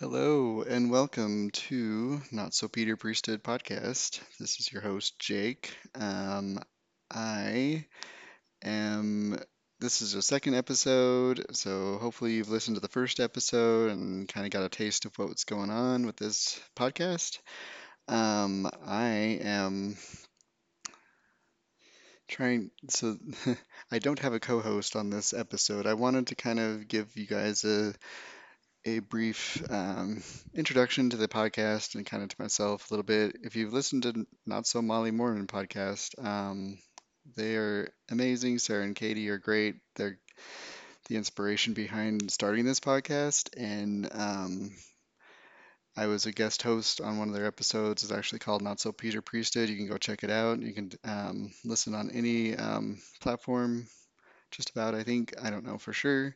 Hello and welcome to Not So Peter Priesthood podcast. This is your host, Jake. Um, I am, this is a second episode, so hopefully you've listened to the first episode and kind of got a taste of what's going on with this podcast. Um, I am trying, so I don't have a co host on this episode. I wanted to kind of give you guys a a brief um, introduction to the podcast and kind of to myself a little bit. If you've listened to Not So Molly Mormon podcast, um, they are amazing. Sarah and Katie are great. They're the inspiration behind starting this podcast. And um, I was a guest host on one of their episodes. It's actually called Not So Peter Priesthood. You can go check it out. You can um, listen on any um, platform, just about, I think. I don't know for sure.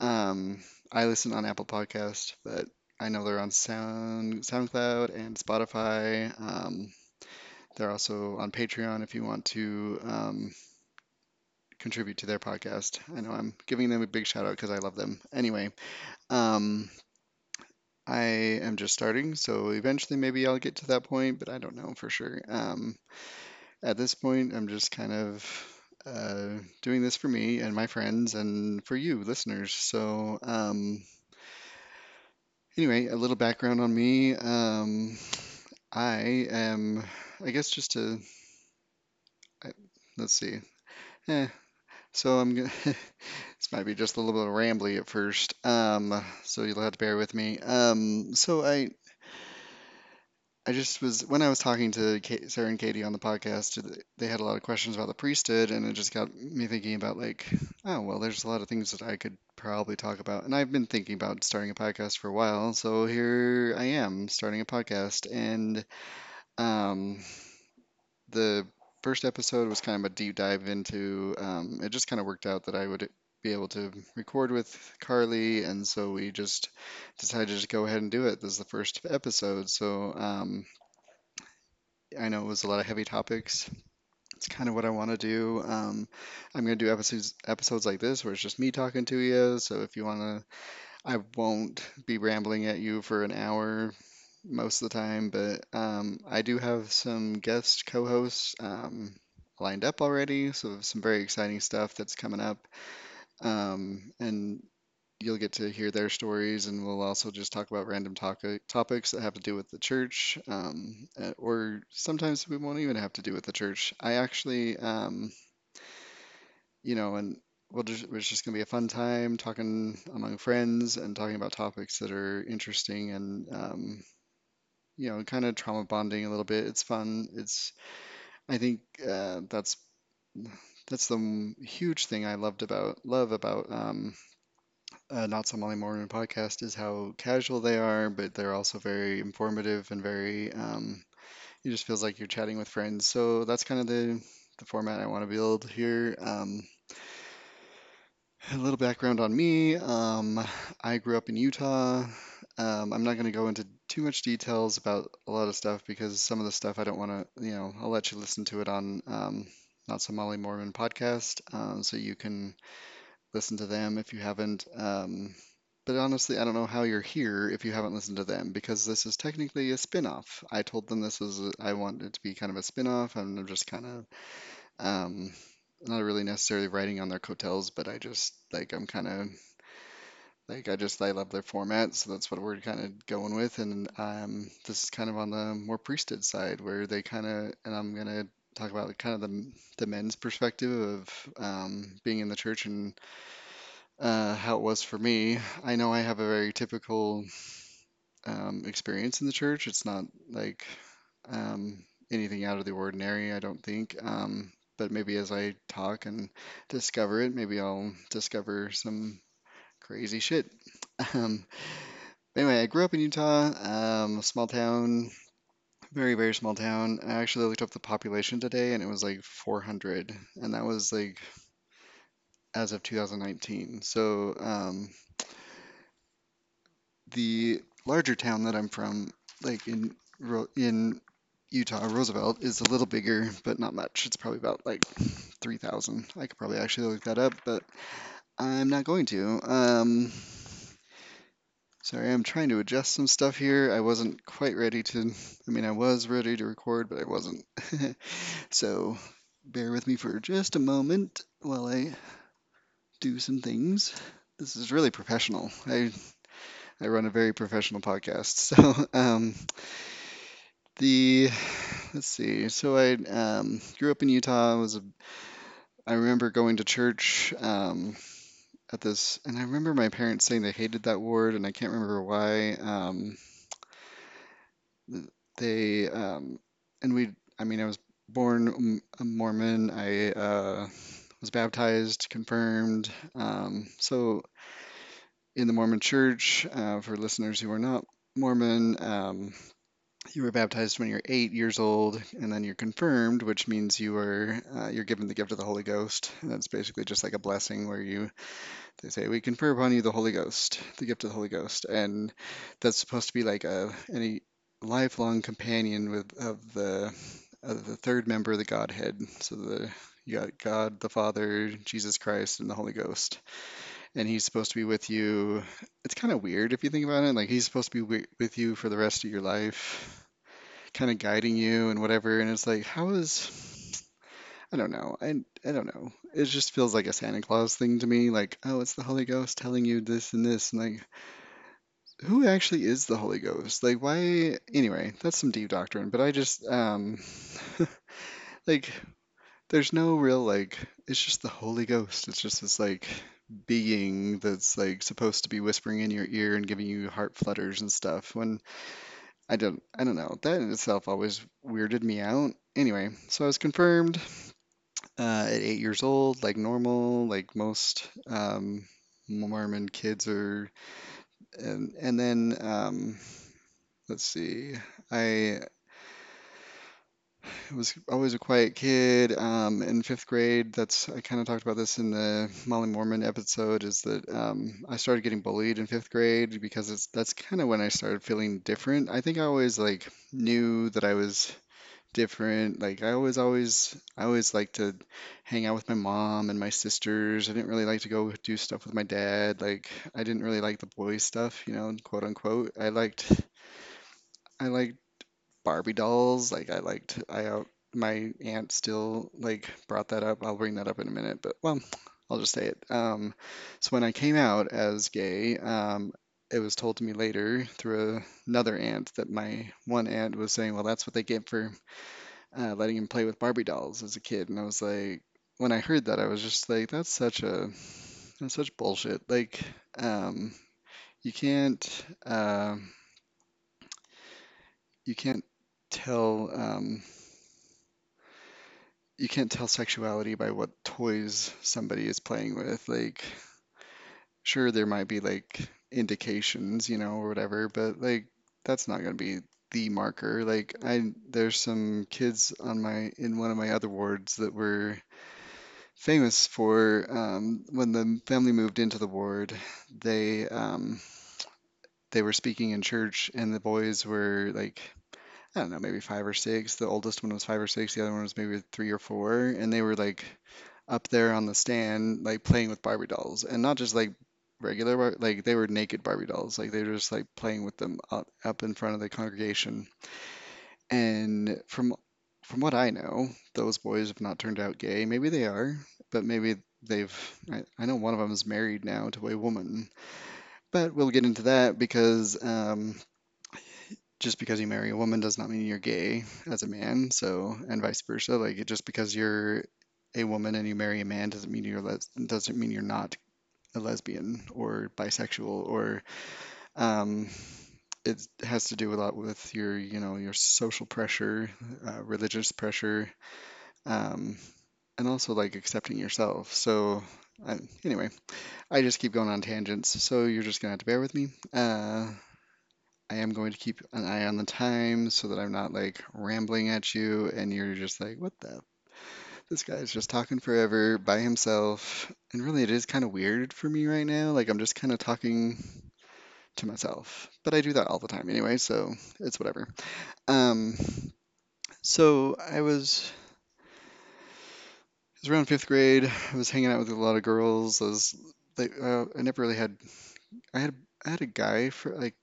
Um, I listen on Apple Podcast, but I know they're on Sound SoundCloud and Spotify. Um, they're also on Patreon if you want to um, contribute to their podcast. I know I'm giving them a big shout out because I love them. Anyway, um, I am just starting, so eventually maybe I'll get to that point, but I don't know for sure. Um, at this point, I'm just kind of uh, doing this for me and my friends and for you, listeners. So, um, anyway, a little background on me. Um, I am, I guess, just to, I, let's see. Eh, so I'm gonna, this might be just a little bit rambly at first. Um, so you'll have to bear with me. Um, so I, I just was when I was talking to Sarah and Katie on the podcast, they had a lot of questions about the priesthood, and it just got me thinking about like, oh well, there's a lot of things that I could probably talk about, and I've been thinking about starting a podcast for a while, so here I am starting a podcast, and um, the first episode was kind of a deep dive into. Um, it just kind of worked out that I would be able to record with Carly, and so we just decided to go ahead and do it. This is the first episode, so um, I know it was a lot of heavy topics. It's kind of what I want to do. Um, I'm gonna do episodes episodes like this where it's just me talking to you. So if you wanna, I won't be rambling at you for an hour most of the time, but um, I do have some guest co-hosts um, lined up already. So some very exciting stuff that's coming up. Um, and you'll get to hear their stories, and we'll also just talk about random topic, topics that have to do with the church, um, uh, or sometimes we won't even have to do with the church. I actually, um, you know, and we'll just, it's just gonna be a fun time talking among friends and talking about topics that are interesting and, um, you know, kind of trauma bonding a little bit. It's fun. It's, I think, uh, that's that's the huge thing I loved about love about um, uh, Not So Molly Mormon podcast is how casual they are, but they're also very informative and very, um, it just feels like you're chatting with friends. So that's kind of the, the format I want to build here. Um, a little background on me. Um, I grew up in Utah. Um, I'm not going to go into too much details about a lot of stuff because some of the stuff I don't want to, you know, I'll let you listen to it on um, Not So Molly Mormon podcast, um, so you can listen to them if you haven't. Um, but honestly, I don't know how you're here if you haven't listened to them because this is technically a spin-off. I told them this was I wanted it to be kind of a spin-off, and I'm just kind of um, not really necessarily writing on their coattails, but I just like I'm kind of like I just I love their format, so that's what we're kind of going with. And um, this is kind of on the more priesthood side where they kind of and I'm gonna talk about kind of the the men's perspective of um, being in the church and uh, how it was for me. I know I have a very typical um, experience in the church. It's not like um, anything out of the ordinary, I don't think. Um, but maybe as I talk and discover it, maybe I'll discover some crazy shit. Um, anyway, I grew up in Utah, um, a small town, very, very small town. I actually looked up the population today and it was like 400, and that was like as of 2019. So, um, the larger town that I'm from, like in in Utah, Roosevelt, is a little bigger, but not much. It's probably about like 3,000. I could probably actually look that up, but I'm not going to. Um, Sorry, I'm trying to adjust some stuff here. I wasn't quite ready to, I mean, I was ready to record, but I wasn't. So bear with me for just a moment while I do some things. This is really professional. I I run a very professional podcast. So um, the let's see. So I um, grew up in Utah. Was a, I remember going to church um, at this, and I remember my parents saying they hated that ward, and I can't remember why. Um, they um, and we, I mean, I was born a Mormon. I uh, was baptized, confirmed. Um, so in the Mormon Church, uh, for listeners who are not Mormon, um, you were baptized when you're eight years old, and then you're confirmed, which means you are uh, you're given the gift of the Holy Ghost. And that's basically just like a blessing where you they say we confer upon you the Holy Ghost, the gift of the Holy Ghost, and that's supposed to be like a any lifelong companion with of the of the third member of the Godhead. So the you got God the Father, Jesus Christ, and the Holy Ghost and he's supposed to be with you. It's kind of weird if you think about it. Like he's supposed to be wi- with you for the rest of your life, kind of guiding you and whatever. And it's like, how is I don't know. I I don't know. It just feels like a Santa Claus thing to me. Like, oh, it's the Holy Ghost telling you this and this, and like, who actually is the Holy Ghost? Like, why? Anyway, that's some deep doctrine. But I just um, like, there's no real like. It's just the Holy Ghost. It's just this like being that's like supposed to be whispering in your ear and giving you heart flutters and stuff when I don't I don't know. That in itself always weirded me out. Anyway so I was confirmed uh, at eight years old like normal like most um, Mormon kids are. And and then um, let's see I was always a quiet kid. Um, in fifth grade, that's I kind of talked about this in the Molly Mormon episode. Is that um, I started getting bullied in fifth grade because it's that's kind of when I started feeling different. I think I always like knew that I was different. Like I always, always, I always liked to hang out with my mom and my sisters. I didn't really like to go do stuff with my dad. Like I didn't really like the boy stuff, you know, quote unquote. I liked, I liked Barbie dolls. Like I liked I out my aunt still like brought that up. I'll bring that up in a minute, but well, I'll just say it. Um, so when I came out as gay, um, it was told to me later through another aunt that my one aunt was saying, well, that's what they get for uh, letting him play with Barbie dolls as a kid. And I was like, when I heard that, I was just like, that's such a that's such bullshit. Like, um, you can't um you can't tell um, you can't tell sexuality by what toys somebody is playing with. Like, sure, there might be like indications, you know, or whatever, but like that's not going to be the marker. Like, I there's some kids on my in one of my other wards that were famous for um, when the family moved into the ward, they um, they were speaking in church, and the boys were like I don't know, maybe five or six. The oldest one was five or six. The other one was maybe three or four. And they were like up there on the stand, like playing with Barbie dolls, and not just like regular, like they were naked Barbie dolls. Like they were just like playing with them up, up in front of the congregation. And from from what I know, those boys have not turned out gay. Maybe they are, but maybe they've. I, I know one of them is married now to a woman, but we'll get into that because um, just because you marry a woman does not mean you're gay as a man. So, and vice versa. Like, just because you're a woman and you marry a man doesn't mean you're les- doesn't mean you're not a lesbian or bisexual or um, it has to do a lot with your you know your social pressure, uh, religious pressure, um, and also like accepting yourself. So. I, anyway, I just keep going on tangents, so you're just gonna have to bear with me. Uh, I am going to keep an eye on the time so that I'm not like rambling at you and you're just like, what the? This guy's just talking forever by himself. And really, it is kind of weird for me right now. Like, I'm just kind of talking to myself. But I do that all the time anyway, so it's whatever. Um, so I was, it was around fifth grade. I was hanging out with a lot of girls. I was, they, uh, I never really had, I had I had a guy for like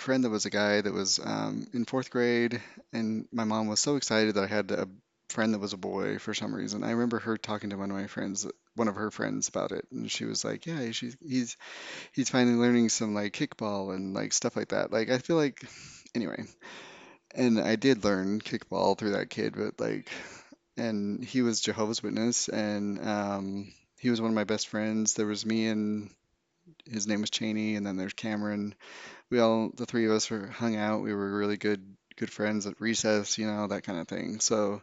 friend that was a guy that was um, in fourth grade, and my mom was so excited that I had a friend that was a boy for some reason. I remember her talking to one of my friends, one of her friends about it, and she was like, "Yeah, she's he's he's finally learning some like kickball and like stuff like that." Like I feel like anyway, and I did learn kickball through that kid, but like, and he was Jehovah's Witness, and um, he was one of my best friends. There was me and his name was Cheney, and then there's Cameron we all the three of us were hung out. We were really good good friends at recess, you know, that kind of thing. So,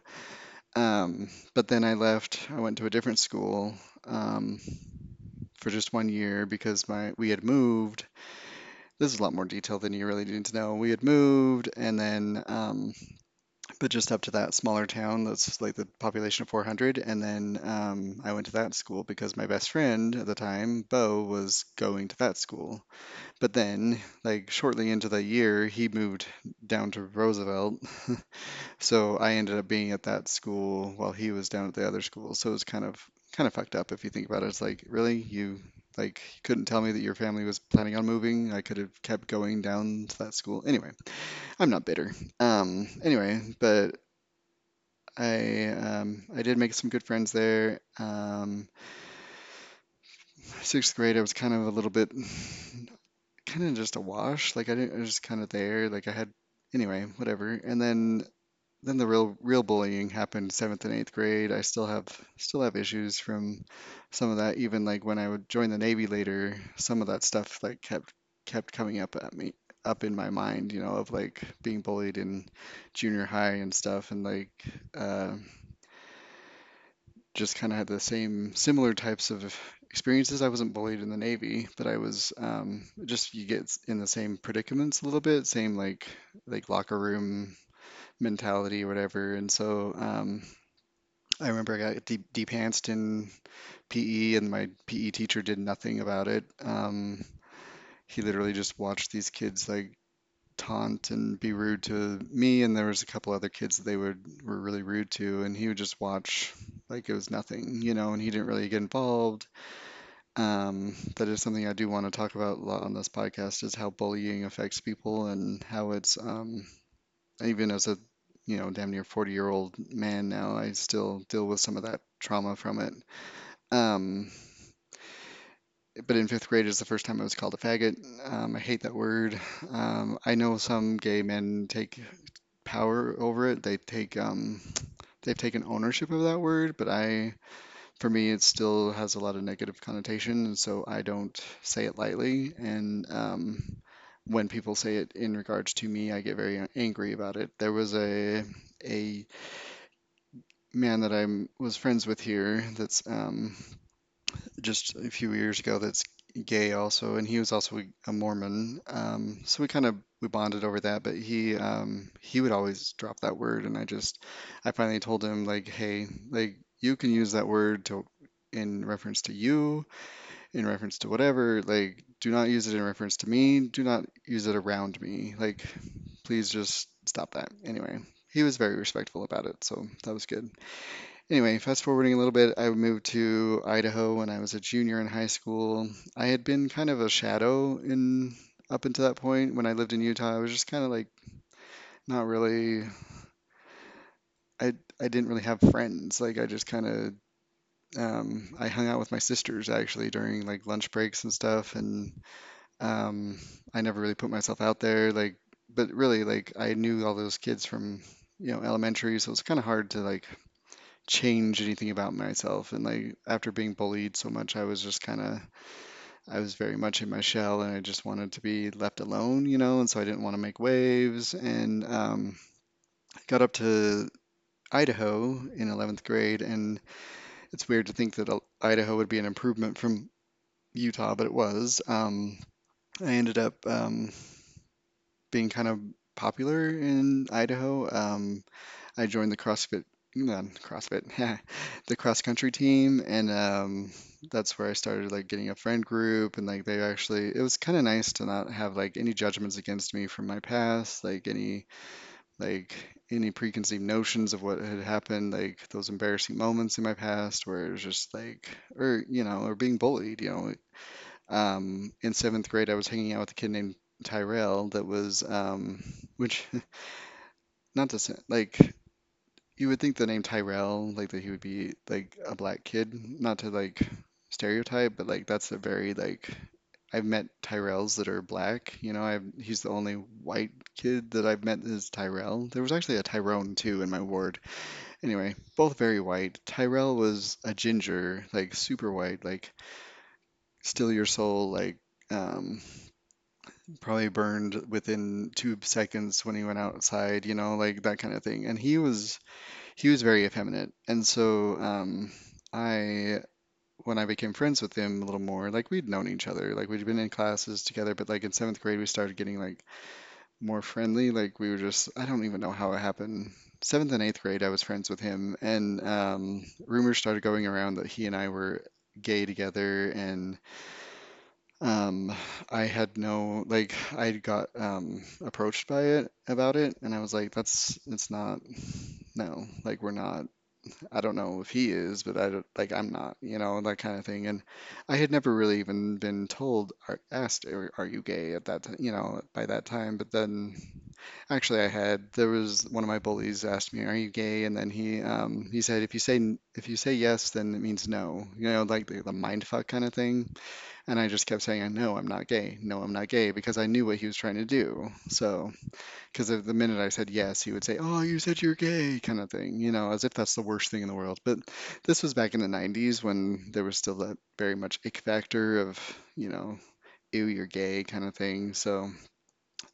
um, but then I left. I went to a different school um, for just one year because my we had moved. This is a lot more detail than you really need to know. We had moved, and then um, but just up to that smaller town that's like the population of 400. And then um, I went to that school because my best friend at the time, Bo, was going to that school. But then, like shortly into the year, he moved down to Roosevelt. So I ended up being at that school while he was down at the other school. So it was kind of kind of fucked up if you think about it. It's like, really? You like you couldn't tell me that your family was planning on moving? I could have kept going down to that school. Anyway, I'm not bitter. Um, anyway, but I um, I did make some good friends there. Um, sixth grade, I was kind of a little bit kind of just a wash. Like I didn't, I was just kind of there. Like I had, anyway, whatever. And then, then the real, real bullying happened seventh and eighth grade. I still have, still have issues from some of that. Even like when I would join the Navy later, some of that stuff like kept, kept coming up at me, up in my mind, you know, of like being bullied in junior high and stuff. And like, uh, just kind of had the same similar types of experiences. I wasn't bullied in the Navy, but I was um, just you get in the same predicaments a little bit, same like like locker room mentality or whatever. And so um, I remember I got deep depantsed in PE, and my PE teacher did nothing about it. Um, he literally just watched these kids like taunt and be rude to me, and there was a couple other kids that they would were really rude to, and he would just watch like it was nothing, you know, and he didn't really get involved. Um, that is something I do want to talk about a lot on this podcast is how bullying affects people and how it's um, even as a you know damn near 40 year old man now, I still deal with some of that trauma from it. Um, but in fifth grade is the first time I was called a faggot. Um, I hate that word. Um, I know some gay men take power over it. They take um, they've taken ownership of that word, but I, for me, it still has a lot of negative connotation, and so I don't say it lightly. And um, when people say it in regards to me, I get very angry about it. There was a a man that I was friends with here that's um, just a few years ago that's gay also, and he was also a Mormon. Um, so we kind of we bonded over that, but he um, he would always drop that word, and I just I finally told him like, hey, like you can use that word to in reference to you, in reference to whatever. Like, do not use it in reference to me. Do not use it around me. Like, please just stop that. Anyway, he was very respectful about it, so that was good. Anyway, fast forwarding a little bit, I moved to Idaho when I was a junior in high school. I had been kind of a shadow in up until that point when I lived in Utah. I was just kind of like not really I I didn't really have friends. Like I just kind of um, I hung out with my sisters actually during like lunch breaks and stuff, and um, I never really put myself out there. Like, but really, like I knew all those kids from you know elementary, so it's kind of hard to like change anything about myself. And like after being bullied so much, I was just kind of I was very much in my shell, and I just wanted to be left alone, you know. And so I didn't want to make waves, and um, got up to Idaho in 11th grade, and it's weird to think that uh, Idaho would be an improvement from Utah, but it was. Um, I ended up um, being kind of popular in Idaho. Um, I joined the CrossFit, not CrossFit, the cross country team, and um, that's where I started like getting a friend group, and like they actually, it was kind of nice to not have like any judgments against me from my past, like any like any preconceived notions of what had happened, like those embarrassing moments in my past where it was just like, or you know, or being bullied, you know. um, in seventh grade, I was hanging out with a kid named Tyrell that was, um, which, not to say, like, you would think the name Tyrell, like that he would be like a black kid, not to like stereotype, but like that's a very like I've met Tyrells that are black. You know, I've he's the only white kid that I've met is Tyrell. There was actually a Tyrone too in my ward. Anyway, both very white. Tyrell was a ginger, like super white, like steal your soul, like um probably burned within two seconds when he went outside, you know, like that kind of thing. And he was he was very effeminate. And so um I when I became friends with him a little more, like we'd known each other, like we'd been in classes together, but like in seventh grade we started getting like more friendly. Like we were just, I don't even know how it happened. Seventh and eighth grade, I was friends with him, and um, rumors started going around that he and I were gay together, and um, I had no, like, I got um, approached by it about it, and I was like, that's, it's not, no, like, we're not I don't know if he is, but I don't, like I'm not, you know, that kind of thing. And I had never really even been told or asked, are, are you gay at that, ti- you know, by that time. But then actually I had, there was one of my bullies asked me, are you gay? And then he, um, he said, if you say, if you say yes, then it means no, you know, like the, the mind fuck kind of thing. And I just kept saying, no, I'm not gay. No, I'm not gay because I knew what he was trying to do. So, because the minute I said yes, he would say, "Oh, you said you're gay," kind of thing, you know, as if that's the worst thing in the world. But this was back in the 90s when there was still that very much ick factor of, you know, ew, you're gay kind of thing. So,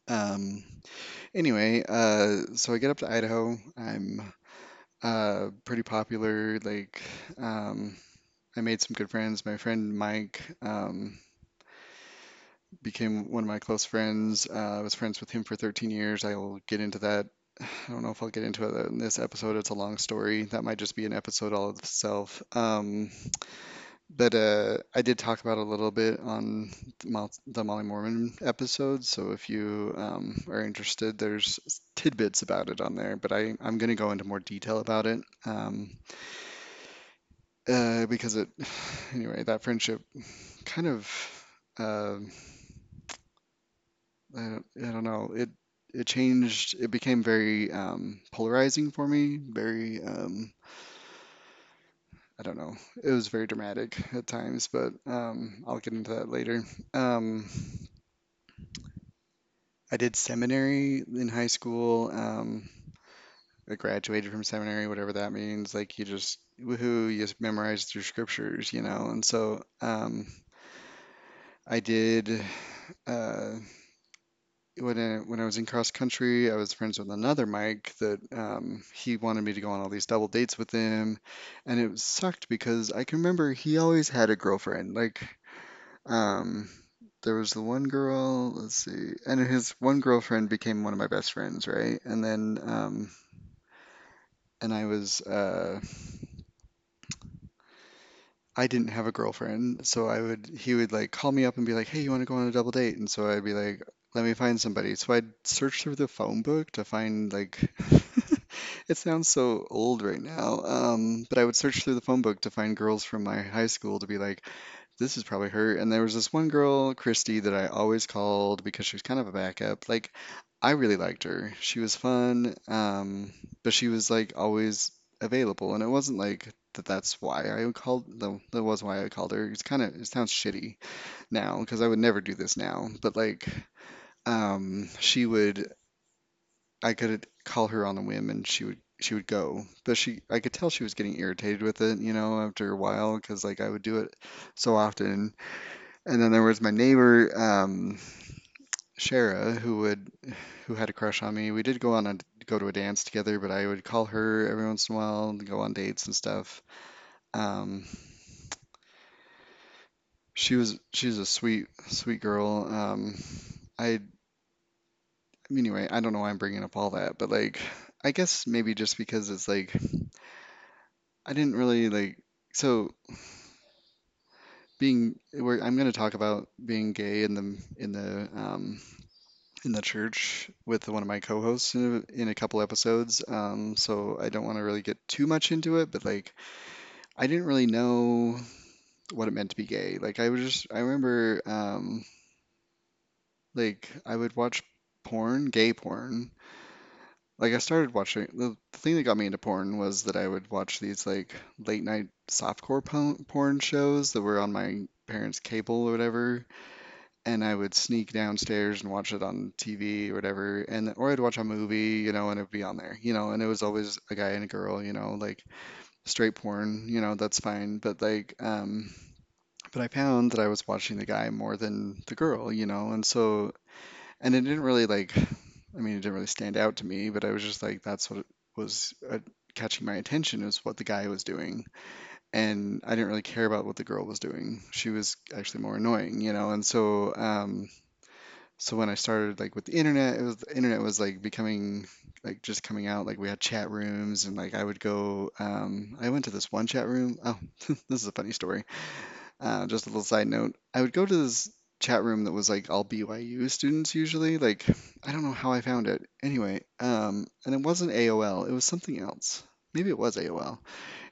um, anyway, uh, so I get up to Idaho. I'm uh, pretty popular. Like, um, I made some good friends. My friend Mike, um, became one of my close friends. Uh, I was friends with him for 13 years. I will get into that. I don't know if I'll get into it in this episode. It's a long story. That might just be an episode all of itself. Um, but uh, I did talk about it a little bit on the Mo- Molly Mormon episode. So if you um, are interested, there's tidbits about it on there. But I, I'm going to go into more detail about it um, uh, because it, anyway, that friendship kind of. Uh, I don't, I don't know. It it changed. It became very um, polarizing for me. Very um, I don't know. It was very dramatic at times, but um, I'll get into that later. Um, I did seminary in high school. Um, I graduated from seminary, whatever that means. Like you just woohoo, you just memorized your scriptures, you know. And so um, I did. Uh, when I, when I was in cross country, I was friends with another Mike that um, he wanted me to go on all these double dates with him, and it sucked because I can remember he always had a girlfriend. Like, um, there was the one girl, let's see, and his one girlfriend became one of my best friends, right? And then, um, and I was, uh, I didn't have a girlfriend, so I would he would like call me up and be like, "Hey, you want to go on a double date?" And so I'd be like, "Let me find somebody." So I'd search through the phone book to find like it sounds so old right now. Um, but I would search through the phone book to find girls from my high school to be like, "This is probably her." And there was this one girl, Christy, that I always called because she was kind of a backup. Like I really liked her. She was fun, um, but she was like always available, and it wasn't like that. That's why I called. Though that was why I called her. It's kind of it sounds shitty now because I would never do this now. But like, um, she would. I could call her on a whim, and she would she would go. But she, I could tell she was getting irritated with it, you know, after a while, because like I would do it so often. And then there was my neighbor, um, Shara, who would who had a crush on me. We did go on a go to a dance together, but I would call her every once in a while and go on dates and stuff. Um, she was she's a sweet sweet girl. Um, I anyway, I don't know why I'm bringing up all that, but like I guess maybe just because it's like I didn't really like so being where I'm going to talk about being gay in the in the um in the church with one of my co-hosts in a, in a couple episodes. Um, so I don't want to really get too much into it, but like I didn't really know. what it meant to be gay. Like I was just I remember um like I would watch porn, gay porn. Like I started watching the, thing that got me into porn was that I would watch these like late night softcore po- porn shows that were on my parents' cable or whatever, and I would sneak downstairs and watch it on TV or whatever, and or I'd watch a movie, you know, and it'd be on there, you know, and it was always a guy and a girl, you know, like straight porn, you know, that's fine, but like um but I found that I was watching the guy more than the girl, you know, and so and it didn't really like I mean, it didn't really stand out to me, but I was just like that's what was uh, catching my attention is what the guy was doing. And I didn't really care about what the girl was doing. She was actually more annoying, you know, and so um so when I started like with the internet, it was the internet was like becoming like just coming out. Like we had chat rooms and like I would go um I went to this one chat room. Oh, this is a funny story. Uh, just a little side note. I would go to this chat room that was like all BYU students usually. Like I don't know how I found it. Anyway, um and it wasn't AOL. It was something else. Maybe it was AOL.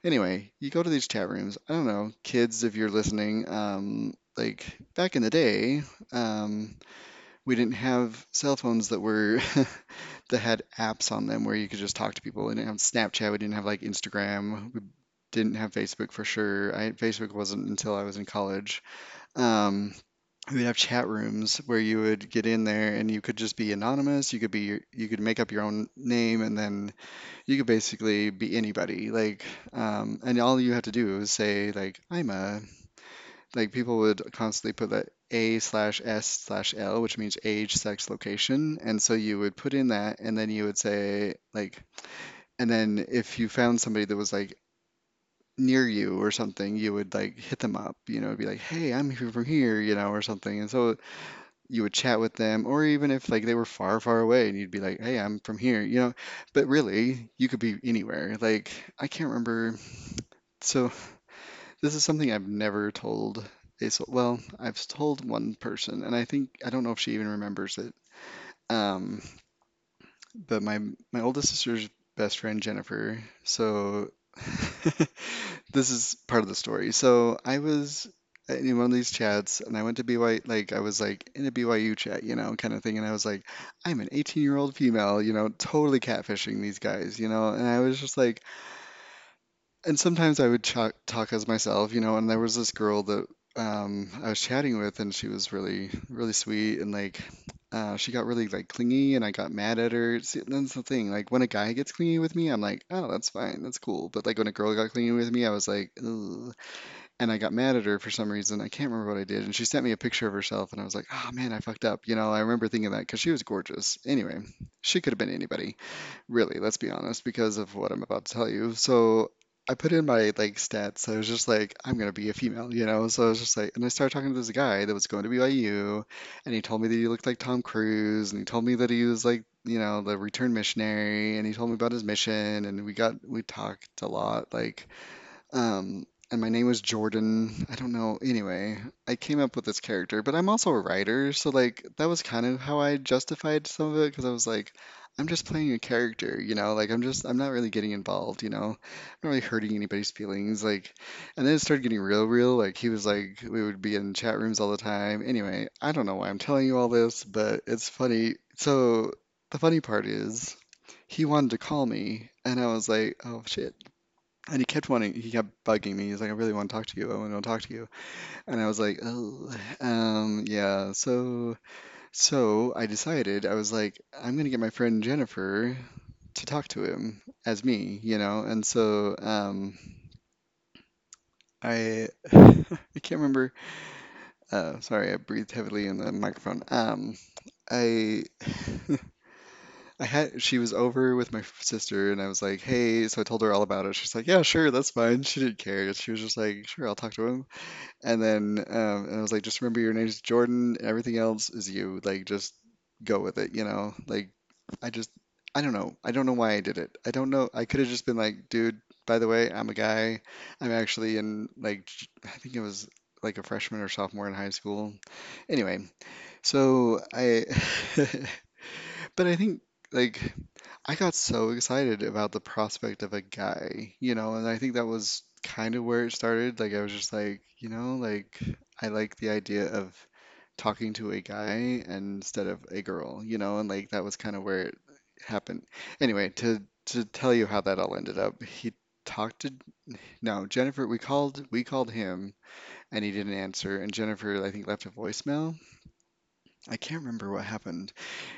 Anyway, you go to these chat rooms. I don't know, kids, if you're listening, um, like back in the day, um, we didn't have cell phones that were that had apps on them where you could just talk to people. We didn't have Snapchat. We didn't have like Instagram. We didn't have Facebook for sure. I, Facebook wasn't until I was in college. Um, we would have chat rooms where you would get in there and you could just be anonymous. You could be you could make up your own name and then you could basically be anybody. Like, um, and all you have to do is say like I'm a like people would constantly put that A slash S slash L, which means age, sex, location. And so you would put in that, and then you would say, like, and then if you found somebody that was like near you or something, you would like hit them up, you know, be like, hey, I'm here from here, you know, or something. And so you would chat with them, or even if like they were far, far away, and you'd be like, hey, I'm from here, you know. But really, you could be anywhere. Like, I can't remember. So This is something I've never told well, I've told one person, and I think I don't know if she even remembers it. Um, but my my oldest sister's best friend Jennifer. So this is part of the story. So I was in one of these chats, and I went to BY, like I was like in a BYU chat, you know, kind of thing, and I was like, I'm an 18 year old female, you know, totally catfishing these guys, you know, and I was just like, and sometimes I would talk, talk as myself, you know, and there was this girl that um, I was chatting with, and she was really, really sweet, and like, uh, she got really like clingy, and I got mad at her. See, that's the thing. Like, when a guy gets clingy with me, I'm like, oh, that's fine, that's cool. But like when a girl got clingy with me, I was like, ugh. And I got mad at her for some reason. I can't remember what I did. And she sent me a picture of herself, and I was like, oh man, I fucked up. You know, I remember thinking that because she was gorgeous. Anyway, she could have been anybody really, let's be honest, because of what I'm about to tell you. So I put in my like stats. I was just like, I'm gonna be a female, you know. So I was just like, and I started talking to this guy that was going to BYU, and he told me that he looked like Tom Cruise, and he told me that he was like, you know, the return missionary, and he told me about his mission, and we got we talked a lot, like um, and my name was Jordan. I don't know. Anyway, I came up with this character, but I'm also a writer, so like that was kind of how I justified some of it because I was like, I'm just playing a character, you know, like I'm just I'm not really getting involved, you know. I'm not really hurting anybody's feelings, like. And then it started getting real, real. Like he was like we would be in chat rooms all the time. Anyway, I don't know why I'm telling you all this, but it's funny. So the funny part is he wanted to call me, and I was like, oh shit. And he kept wanting, he kept bugging me. He's like, I really want to talk to you. I want to talk to you. And I was like, oh, um, yeah. So, so I decided, I was like, I'm gonna get my friend Jennifer to talk to him as me, you know. And so, um, I, I can't remember. Uh, sorry, I breathed heavily in the microphone. Um, I I had she was over with my sister and I was like, "Hey," so I told her all about it. She's like, "Yeah, sure, that's fine." She didn't care. She was just like, "Sure, I'll talk to him." And then um and I was like, "Just remember your name's Jordan. Everything else is you. Like just go with it, you know?" Like I just I don't know. I don't know why I did it. I don't know. I could have just been like, "Dude, by the way, I'm a guy. I'm actually in like I think it was like a freshman or sophomore in high school." Anyway, so I But I think like I got so excited about the prospect of a guy, you know, and I think that was kind of where it started. Like I was just like, you know, like I like the idea of talking to a guy instead of a girl, you know, and like that was kind of where it happened. Anyway, to to tell you how that all ended up, he talked to no, Jennifer, we called we called him and he didn't answer, and Jennifer I think left a voicemail. I can't remember what happened.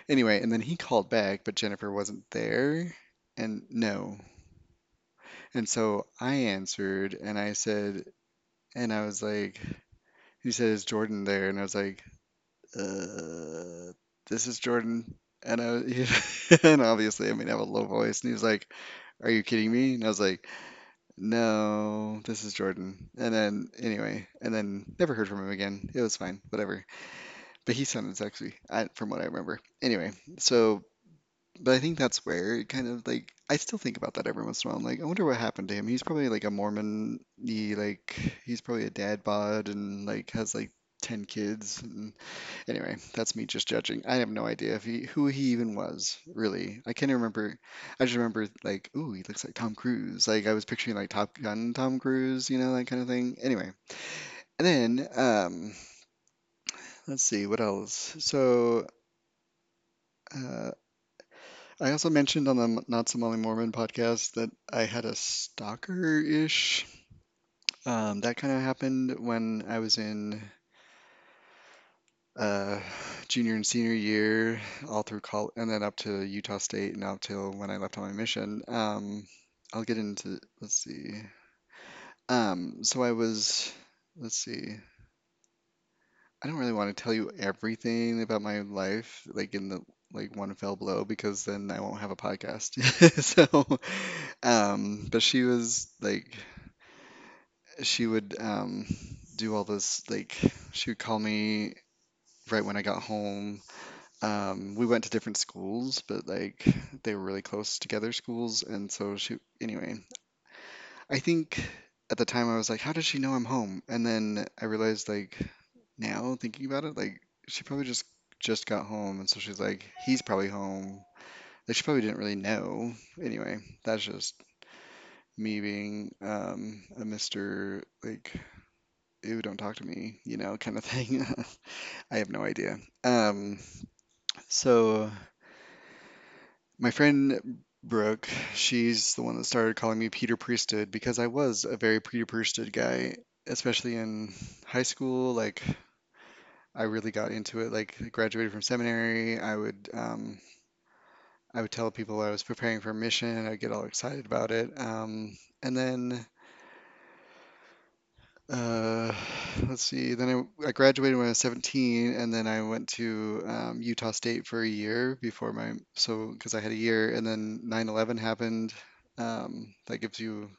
Anyway, and then he called back, but Jennifer wasn't there, and no. And so I answered and I said, and I was like, he said, is Jordan there? And I was like, uh, this is Jordan. And I, and obviously, I mean, I have a low voice. And he was like, are you kidding me? And I was like, no, this is Jordan. And then, anyway, and then never heard from him again. It was fine, whatever. But he sounded sexy, from what I remember. Anyway, so But I think that's where it kind of like I still think about that every once in a while. I'm like, I wonder what happened to him. He's probably like a Mormon. He like he's probably a dad bod and like has like 10 kids. And anyway, that's me just judging. I have no idea if he who he even was, really. I can't remember. I just remember like, ooh, he looks like Tom Cruise. Like I was picturing like Top Gun Tom Cruise, you know, that kind of thing. Anyway, and then um let's see what else. So uh I also mentioned on the Not So Molly Mormon podcast that I had a stalker-ish. Um, that kind of happened when I was in uh, junior and senior year, all through college, and then up to Utah State and up till when I left on my mission. Um, I'll get into, let's see. Um, so I was, let's see. I don't really want to tell you everything about my life, like in the like one fell blow, because then I won't have a podcast. So, um, but she was like, she would um do all this like, she would call me right when I got home. Um, we went to different schools, but like they were really close together schools, and so she, anyway, I think at the time I was like, how does she know I'm home? And then I realized like now thinking about it, like she probably just just got home, and so she's like, he's probably home. Like she probably didn't really know. Anyway, that's just me being um, a Mr. like, ew, don't talk to me, you know, kind of thing. I have no idea. Um, so my friend Brooke, she's the one that started calling me Peter Priesthood because I was a very Peter Priesthood guy, especially in high school. Like I really got into it. Like graduated from seminary, I would um, I would tell people I was preparing for a mission. I'd get all excited about it. Um, and then uh, let's see. Then I, I graduated when I was 17, and then I went to um, Utah State for a year before my so because I had a year, and then 9/11 happened. Um, that gives you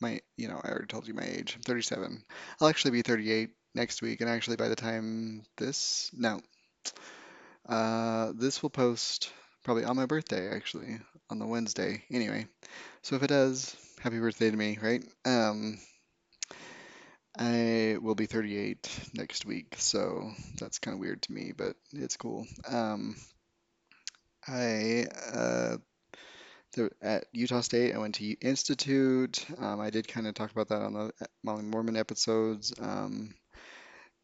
my, you know, I already told you my age. I'm 37. I'll actually be 38 next week, and actually by the time this, no, uh, this will post probably on my birthday, actually, on the Wednesday. Anyway, so if it does, happy birthday to me, right? Um, I will be 38 next week, so that's kind of weird to me, but it's cool. Um, I uh, the, at Utah State, I went to Institute. Um, I did kind of talk about that on the Molly Mormon episodes. Um,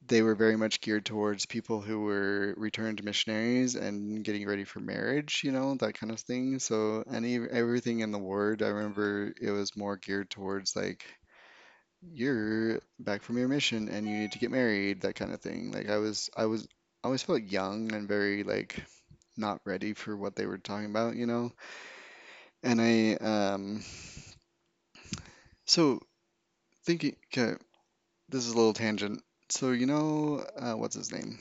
they were very much geared towards people who were returned missionaries and getting ready for marriage, you know, that kind of thing. So any everything in the word, I remember it was more geared towards like you're back from your mission and you need to get married, that kind of thing. Like I was I was I always felt young and very like not ready for what they were talking about, you know. And I um so thinking okay, this is a little tangent. So you know uh, what's his name?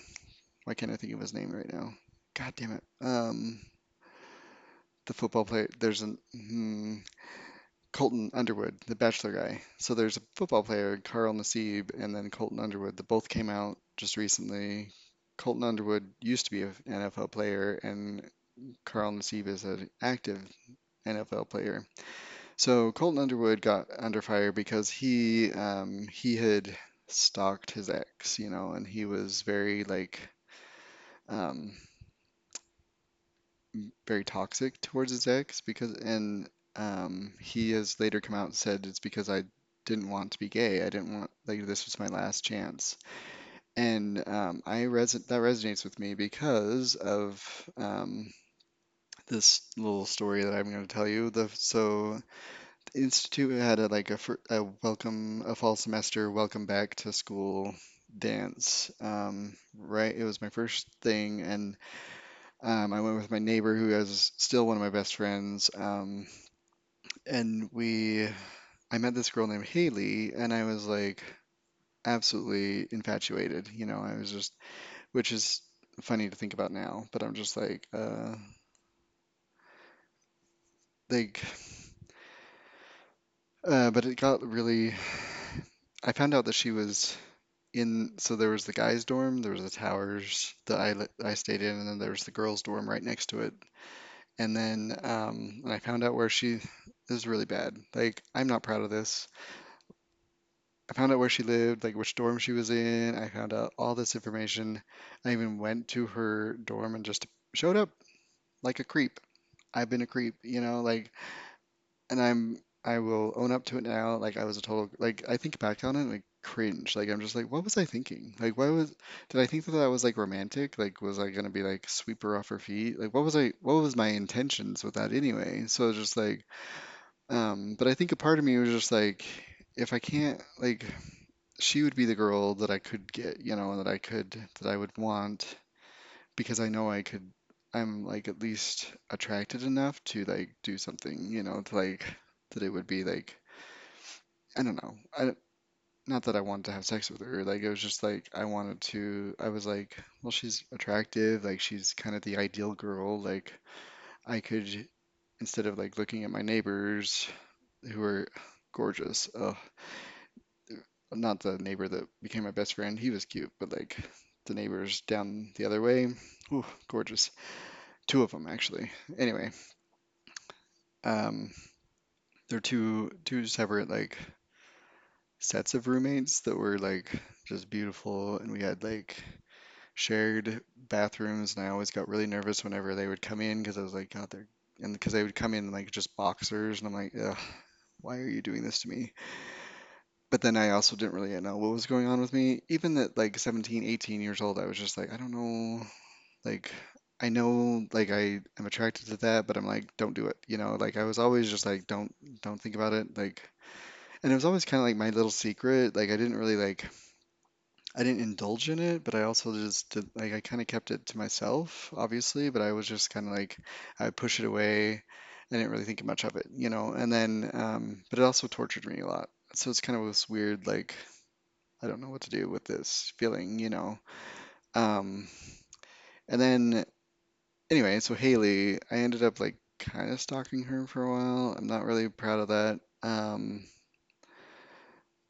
Why can't I think of his name right now? God damn it. Um the football player there's an hmm, Colton Underwood, the Bachelor guy. So there's a football player, Carl Nassib, and then Colton Underwood that both came out just recently. Colton Underwood used to be an NFL player, and Carl Nassib is an active NFL player. So Colton Underwood got under fire because he um, he had stalked his ex, you know, and he was very like um, very toxic towards his ex because and um he has later come out and said it's because I didn't want to be gay. I didn't want like this was my last chance. And um I res that resonates with me because of um this little story that I'm going to tell you. The so Institute had a like a, a welcome a fall semester welcome back to school dance. Um, right, it was my first thing, and um, I went with my neighbor who is still one of my best friends. Um, and we I met this girl named Haley, and I was like absolutely infatuated. You know, I was just, which is funny to think about now, but I'm just like, uh, like, uh, but it got really. I found out that she was in. So there was the guys' dorm, there was the towers that I I stayed in, and then there was the girls' dorm right next to it. And then um, when I found out where she, is really bad. Like, I'm not proud of this. I found out where she lived, like which dorm she was in. I found out all this information. I even went to her dorm and just showed up like a creep. I've been a creep, you know, like, and I'm, I will own up to it now. Like, I was a total, like, I think back on it, like, cringe. Like, I'm just like, what was I thinking? Like, why was, did I think that that was like romantic? Like, was I gonna be like sweep her off her feet? Like, what was I, what was my intentions with that anyway? So just like, um, but I think a part of me was just like, if I can't, like, she would be the girl that I could get, you know, that I could that I would want because I know I could I'm like at least attracted enough to like do something, you know, to like that it would be like I don't know. I not that I wanted to have sex with her. Like it was just like I wanted to I was like, well, she's attractive, like she's kind of the ideal girl. Like I could instead of like looking at my neighbors who are gorgeous. Oh, not the neighbor that became my best friend. He was cute, but like the neighbors down the other way, ooh, gorgeous. Two of them actually. Anyway, um, they're two two separate like sets of roommates that were like just beautiful, and we had like shared bathrooms, and I always got really nervous whenever they would come in because I was like, God, they're and because they would come in like just boxers, and I'm like, ugh, why are you doing this to me? But then I also didn't really know what was going on with me. Even at like 17, 18 years old, I was just like, I don't know. Like, I know like I am attracted to that, but I'm like, don't do it. You know, like I was always just like, don't don't think about it. Like, and it was always kind of like my little secret. Like I didn't really like I didn't indulge in it, but I also just did like I kind of kept it to myself, obviously, but I was just kind of like I push it away. I didn't really think much of it, you know. And then, um, but it also tortured me a lot. So it's kind of this weird like I don't know what to do with this feeling, you know. Um, and then anyway, so Haley, I ended up like kind of stalking her for a while. I'm not really proud of that. Um,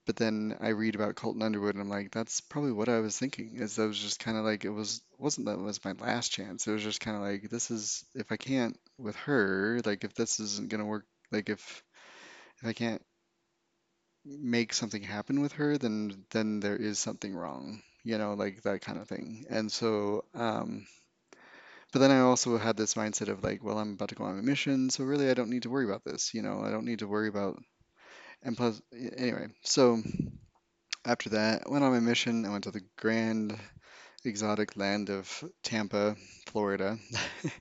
but then I read about Colton Underwood and I'm like, that's probably what I was thinking. Is that was just kind of like it was wasn't that it was my last chance. It was just kind of like this is if I can't with her, like if this isn't gonna work, like if if I can't make something happen with her, then then there is something wrong, you know, like that kind of thing. And so, um, but then I also had this mindset of like, well, I'm about to go on a mission, so really I don't need to worry about this, you know, I don't need to worry about. And plus, anyway, so after that, I went on my mission. I went to the grand exotic land of Tampa, Florida.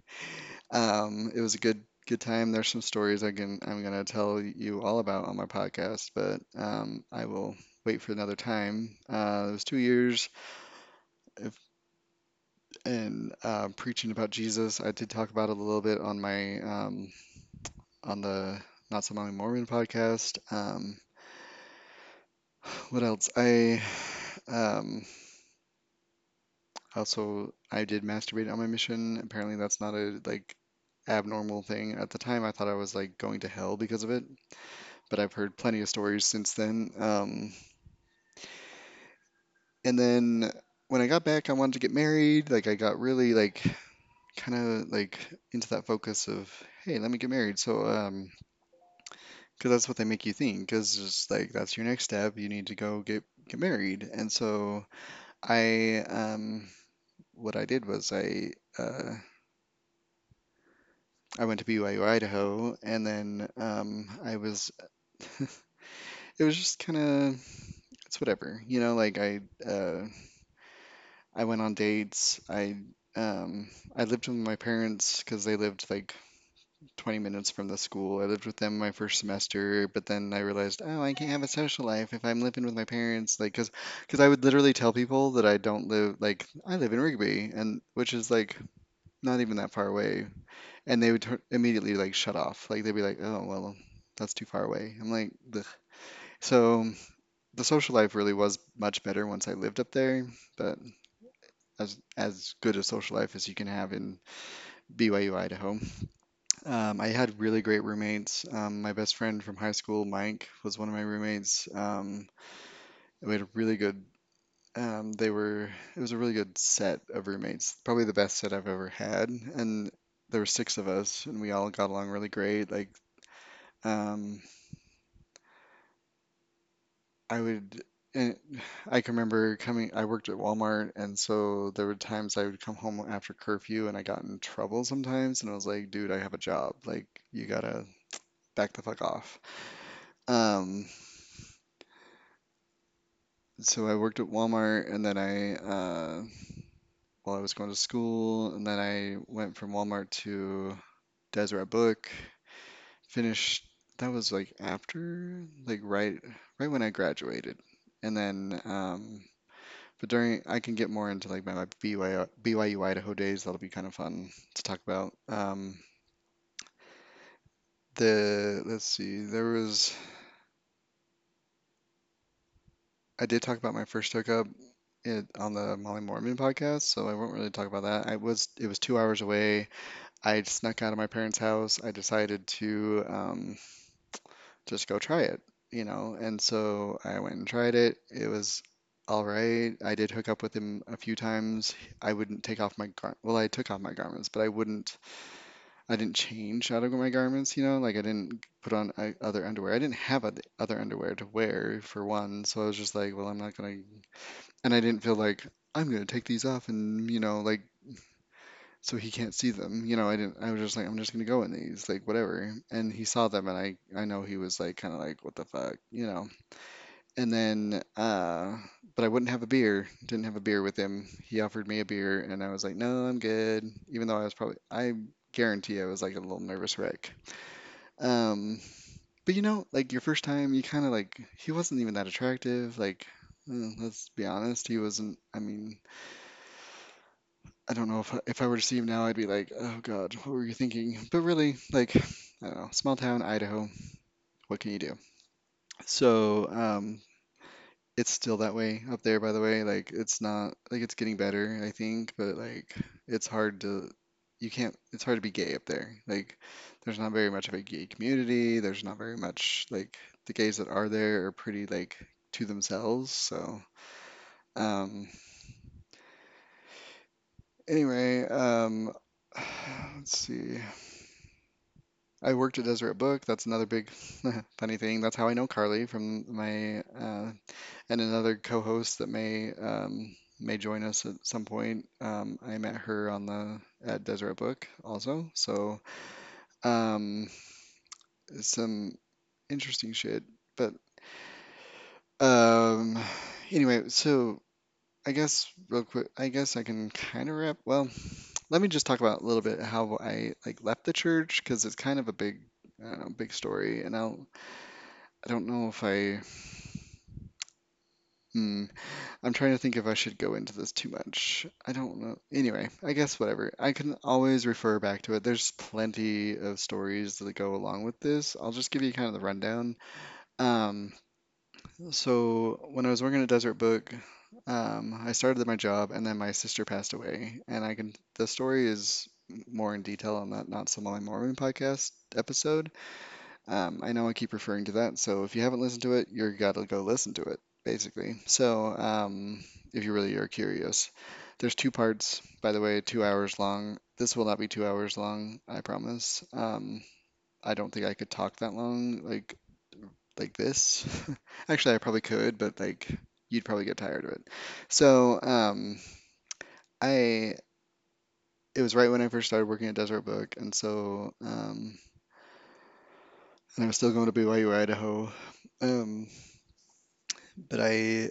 Um, it was a good good time. There's some stories I can I'm gonna tell you all about on my podcast, but um, I will wait for another time. Uh, it was two years of, and uh, preaching about Jesus. I did talk about it a little bit on my um, on the Not So Molly Mormon podcast. Um, what else? I um, also I did masturbate on my mission. Apparently, that's not a like abnormal thing. At the time, I thought I was like going to hell because of it. but I've heard plenty of stories since then. Um, and then when I got back, I wanted to get married. Like I got really like kind of like into that focus of, hey, let me get married. So, um, because that's what they make you think, because just like that's your next step, you need to go get get married. And so I, um, what I did was I, uh, I went to BYU Idaho, and then um, I was. It was just kind of it's whatever, you know. Like I uh, I went on dates. I um, I lived with my parents because they lived like 20 minutes from the school. I lived with them my first semester, but then I realized, oh, I can't have a social life if I'm living with my parents. Like, cause, cause I would literally tell people that I don't live, like, I live in Rigby, and which is like not even that far away, and they would immediately like shut off. Like they'd be like, oh, well, that's too far away. I'm like, Ugh. so the social life really was much better once I lived up there, but as as good a social life as you can have in BYU, Idaho. Um, I had really great roommates. Um, my best friend from high school, Mike, was one of my roommates. Um, we had a really good, um, they were, it was a really good set of roommates. Probably the best set I've ever had. And there were six of us, and we all got along really great. Like, um, I would, and I can remember coming, I worked at Walmart, and so there were times I would come home after curfew and I got in trouble sometimes, and I was like, dude, I have a job. Like, you gotta back the fuck off. Um, so I worked at Walmart and then I, uh, while I was going to school, and then I went from Walmart to Deseret Book, finished, that was like after, like right, right when I graduated. And then, um, but during, I can get more into like my, my BYU, BYU Idaho days. That'll be kind of fun to talk about. Um, the, let's see, there was, I did talk about my first hookup it on the Molly Mormon podcast, so I won't really talk about that. I was it was two hours away. I snuck out of my parents' house. I decided to um, just go try it, you know, and so I went and tried it. It was all right. I did hook up with him a few times. I wouldn't take off my gar well, I took off my garments, but I wouldn't. I didn't change out of my garments, you know, like I didn't put on other underwear. I didn't have other underwear to wear for one, so I was just like, well, I'm not gonna and I didn't feel like I'm gonna take these off and you know like so he can't see them. You know, I didn't. I was just like I'm just gonna go in these like whatever. And he saw them and I I know he was like kind of like what the fuck, you know. And then uh but I wouldn't have a beer. Didn't have a beer with him. He offered me a beer and I was like no, I'm good. Even though I was probably I guarantee I was like a little nervous wreck. Um but you know, like your first time, you kind of like he wasn't even that attractive. Like, uh, let's be honest, he wasn't. I mean, I don't know if if I were to see him now, I'd be like, oh God, what were you thinking? But really, like, I don't know, small town Idaho, what can you do? So, um, it's still that way up there, by the way. Like, it's not like it's getting better, I think, but like, it's hard to, you can't, it's hard to be gay up there. Like, there's not very much of a gay community. There's not very much, like, the gays that are there are pretty, like, to themselves. So, um, anyway, um, let's see. I worked at Deseret Book. That's another big funny thing. That's how I know Carly from my uh, and another co-host that may um, may join us at some point. Um, I met her on the at Deseret Book also. So um, some interesting shit. But um, anyway, so I guess real quick, I guess I can kind of wrap. Well, let me just talk about a little bit how I like left the church because it's kind of a big, uh, big story, and I'll I don't know if I. Hmm. I'm trying to think if I should go into this too much. I don't know. Anyway, I guess whatever. I can always refer back to it. There's plenty of stories that go along with this. I'll just give you kind of the rundown. Um, so when I was working at Deseret Book, um, I started my job and then my sister passed away. And I can, the story is more in detail on that Not So Molly Mormon podcast episode. Um, I know I keep referring to that, so if you haven't listened to it, you're gotta go listen to it, basically. So, um, if you really are curious, there's two parts, by the way, two hours long. This will not be two hours long, I promise. Um, I don't think I could talk that long, like like this. Actually, I probably could, but like you'd probably get tired of it. So, um, I it was right when I first started working at Deseret Book, and so um, and I was still going to BYU Idaho. Um, but I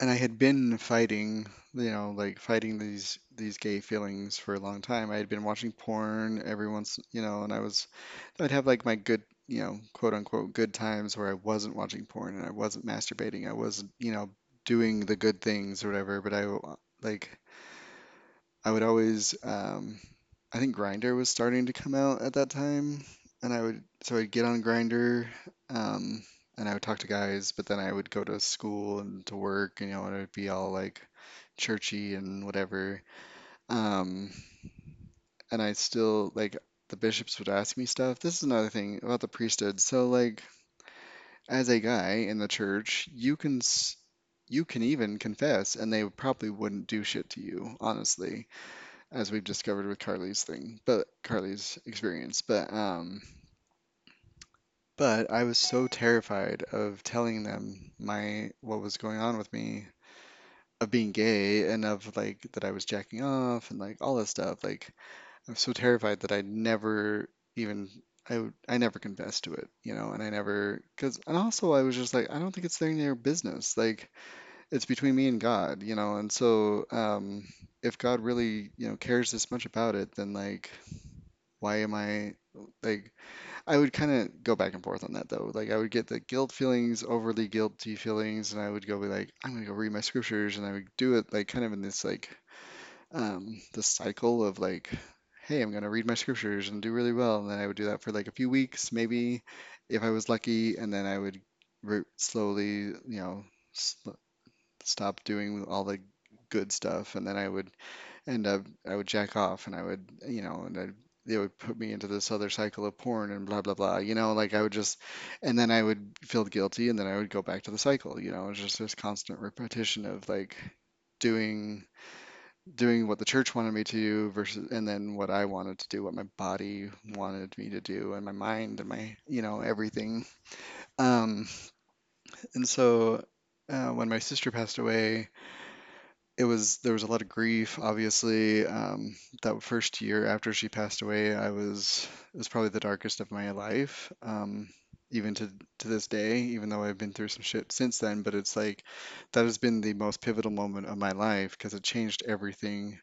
and I had been fighting, you know, like fighting these these gay feelings for a long time. I had been watching porn every once, you know, and I was I'd have like my good, you know, quote unquote good times where I wasn't watching porn and I wasn't masturbating. I wasn't, you know, doing the good things or whatever, but I like I would always um I think Grindr was starting to come out at that time and I would so I'd get on Grindr um and I would talk to guys, but then I would go to school and to work, you know, and I'd be all like churchy and whatever. Um and I still like the bishops would ask me stuff. This is another thing about the priesthood. So like as a guy in the church, you can you can even confess and they probably wouldn't do shit to you, honestly. as we've discovered with Carly's thing, but Carly's experience. But um, but I was so terrified of telling them my what was going on with me, of being gay and of like that I was jacking off and like all this stuff. Like I was so terrified that I never even I I never confessed to it, you know, and I never because and also I was just like I don't think it's their business. Like it's between me and God, you know, and so um, if God really you know cares this much about it, then like why am I like I would kind of go back and forth on that though. Like I would get the guilt feelings, overly guilty feelings, and I would go be like, I'm gonna go read my scriptures, and I would do it like kind of in this like um this cycle of like, hey, I'm gonna read my scriptures and do really well, and then I would do that for like a few weeks, maybe if I was lucky, and then I would slowly, you know, sl stop doing all the good stuff, and then I would and uh, I would jack off and I would, you know, and I, they would put me into this other cycle of porn and blah blah blah, you know, like I would just, and then I would feel guilty and then I would go back to the cycle, you know, it was just this constant repetition of like doing doing what the church wanted me to do versus and then what I wanted to do, what my body wanted me to do and my mind and my, you know, everything. Um, and so uh, when my sister passed away, it was there was a lot of grief, obviously. Um, that first year after she passed away, I was it was probably the darkest of my life. Um, even to to this day, even though I've been through some shit since then, but it's like that has been the most pivotal moment of my life because it changed everything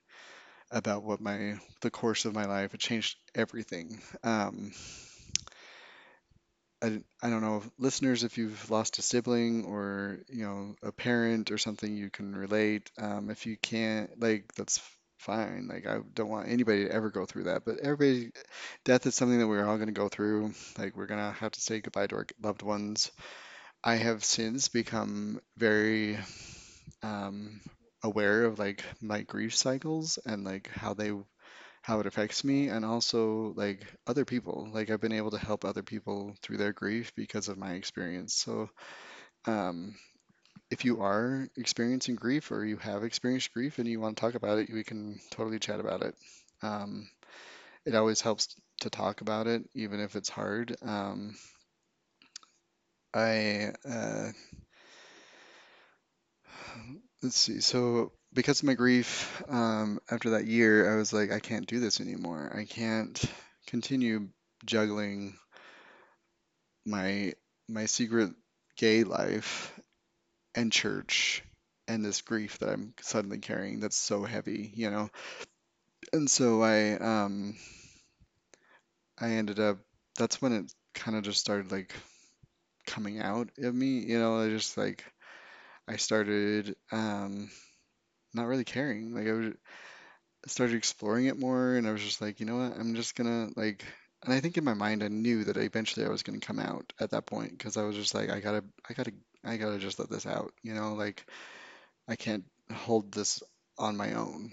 about what my the course of my life. It changed everything. Um, I, I don't know, listeners, if you've lost a sibling or, you know, a parent or something, you can relate. Um, if you can't, like, that's fine. Like, I don't want anybody to ever go through that. But everybody, death is something that we're all going to go through. Like, we're going to have to say goodbye to our loved ones. I have since become very um, aware of, like, my grief cycles and, like, how they how it affects me and also like other people. Like I've been able to help other people through their grief because of my experience. So, um, if you are experiencing grief or you have experienced grief and you want to talk about it, we can totally chat about it. Um, it always helps to talk about it, even if it's hard. Um, I uh, let's see. So because of my grief, um, after that year, I was like, I can't do this anymore. I can't continue juggling my my secret gay life and church and this grief that I'm suddenly carrying that's so heavy, you know. And so I um I ended up that's when it kind of just started like coming out of me, you know, I just like I started um not really caring. Like I was started exploring it more and I was just like, you know what, I'm just gonna like and I think in my mind I knew that eventually I was gonna come out at that point because I was just like I gotta I gotta I gotta just let this out, you know, like I can't hold this on my own.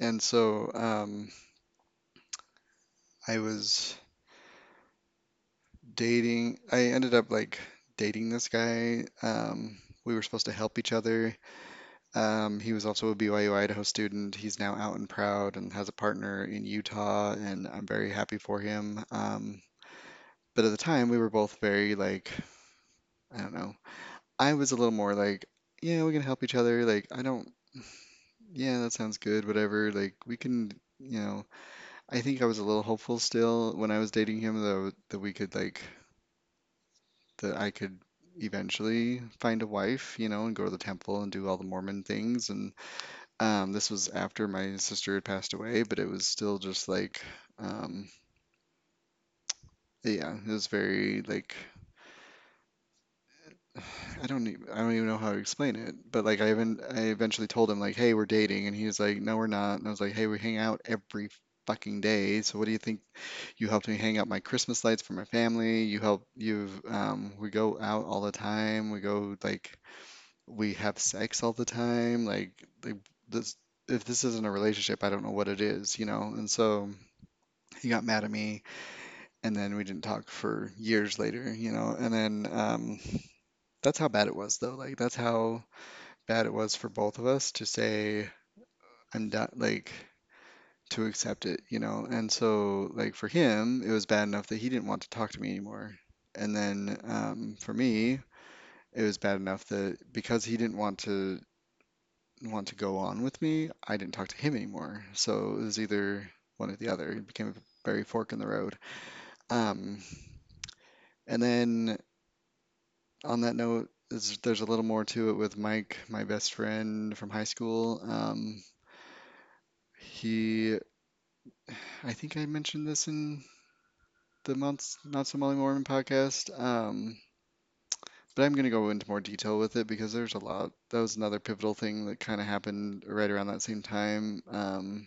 And so um I was dating I ended up like dating this guy. Um we were supposed to help each other. Um, he was also a BYU Idaho student. He's now out and proud and has a partner in Utah, and I'm very happy for him. Um, But at the time, we were both very like, I don't know. I was a little more like, yeah, we can help each other. Like, I don't, yeah, that sounds good, whatever. Like, we can, you know, I think I was a little hopeful still when I was dating him though that we could like that I could eventually find a wife, you know, and go to the temple and do all the Mormon things. And um, this was after my sister had passed away, but it was still just like, um, yeah, it was very like I don't even, I don't even know how to explain it, but like I even I eventually told him like, hey, we're dating, and he was like, no, we're not, and I was like, hey, we hang out every fucking day, so what do you think? You helped me hang out my Christmas lights for my family. You help you've um we go out all the time. We go like we have sex all the time. Like, like this if this isn't a relationship, I don't know what it is, you know? And so he got mad at me, and then we didn't talk for years later, you know? And then um that's how bad it was though. Like that's how bad it was for both of us to say I'm done, like to accept it, you know. And so like for him, it was bad enough that he didn't want to talk to me anymore. And then um, for me, it was bad enough that because he didn't want to want to go on with me, I didn't talk to him anymore. So it was either one or the other. It became a very fork in the road. Um, and then on that note, there's, there's a little more to it with Mike, my best friend from high school. Um, he, I think I mentioned this in the months not so Molly Mormon podcast. Um, but I'm going to go into more detail with it because there's a lot. That was another pivotal thing that kind of happened right around that same time. Um,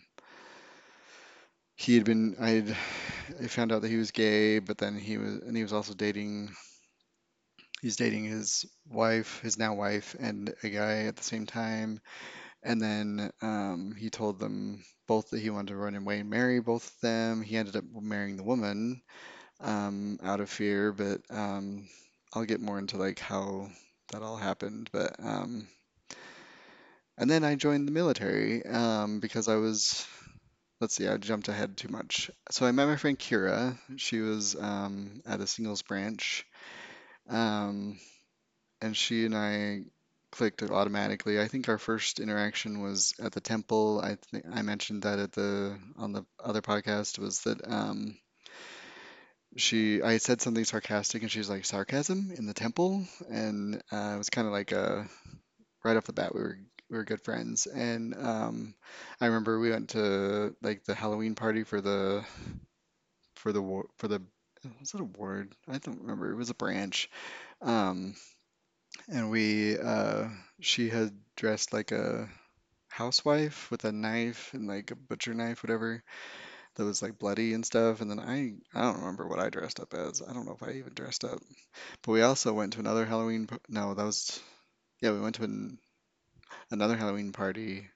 he had been, I I found out that he was gay, but then he was, and he was also dating, he's dating his wife, his now wife, and a guy at the same time. And then um, he told them both that he wanted to run away and marry both of them. He ended up marrying the woman um, out of fear, but um, I'll get more into like how that all happened. But um, and then I joined the military um, because I was, let's see, I jumped ahead too much. So I met my friend Kira. She was um, at a singles branch, um, and she and I clicked automatically. I think our first interaction was at the temple. I think I mentioned that at the on the other podcast was that um, she I said something sarcastic and she's like sarcasm in the temple and uh, it was kind of like a right off the bat we were we were good friends and um, I remember we went to like the Halloween party for the for the for the was it a ward? I don't remember. It was a branch. Um, and we uh, she had dressed like a housewife with a knife and like a butcher knife, whatever, that was like bloody and stuff. And then I I don't remember what I dressed up as. I don't know if I even dressed up. But we also went to another Halloween. No, that was yeah. We went to an, another Halloween party.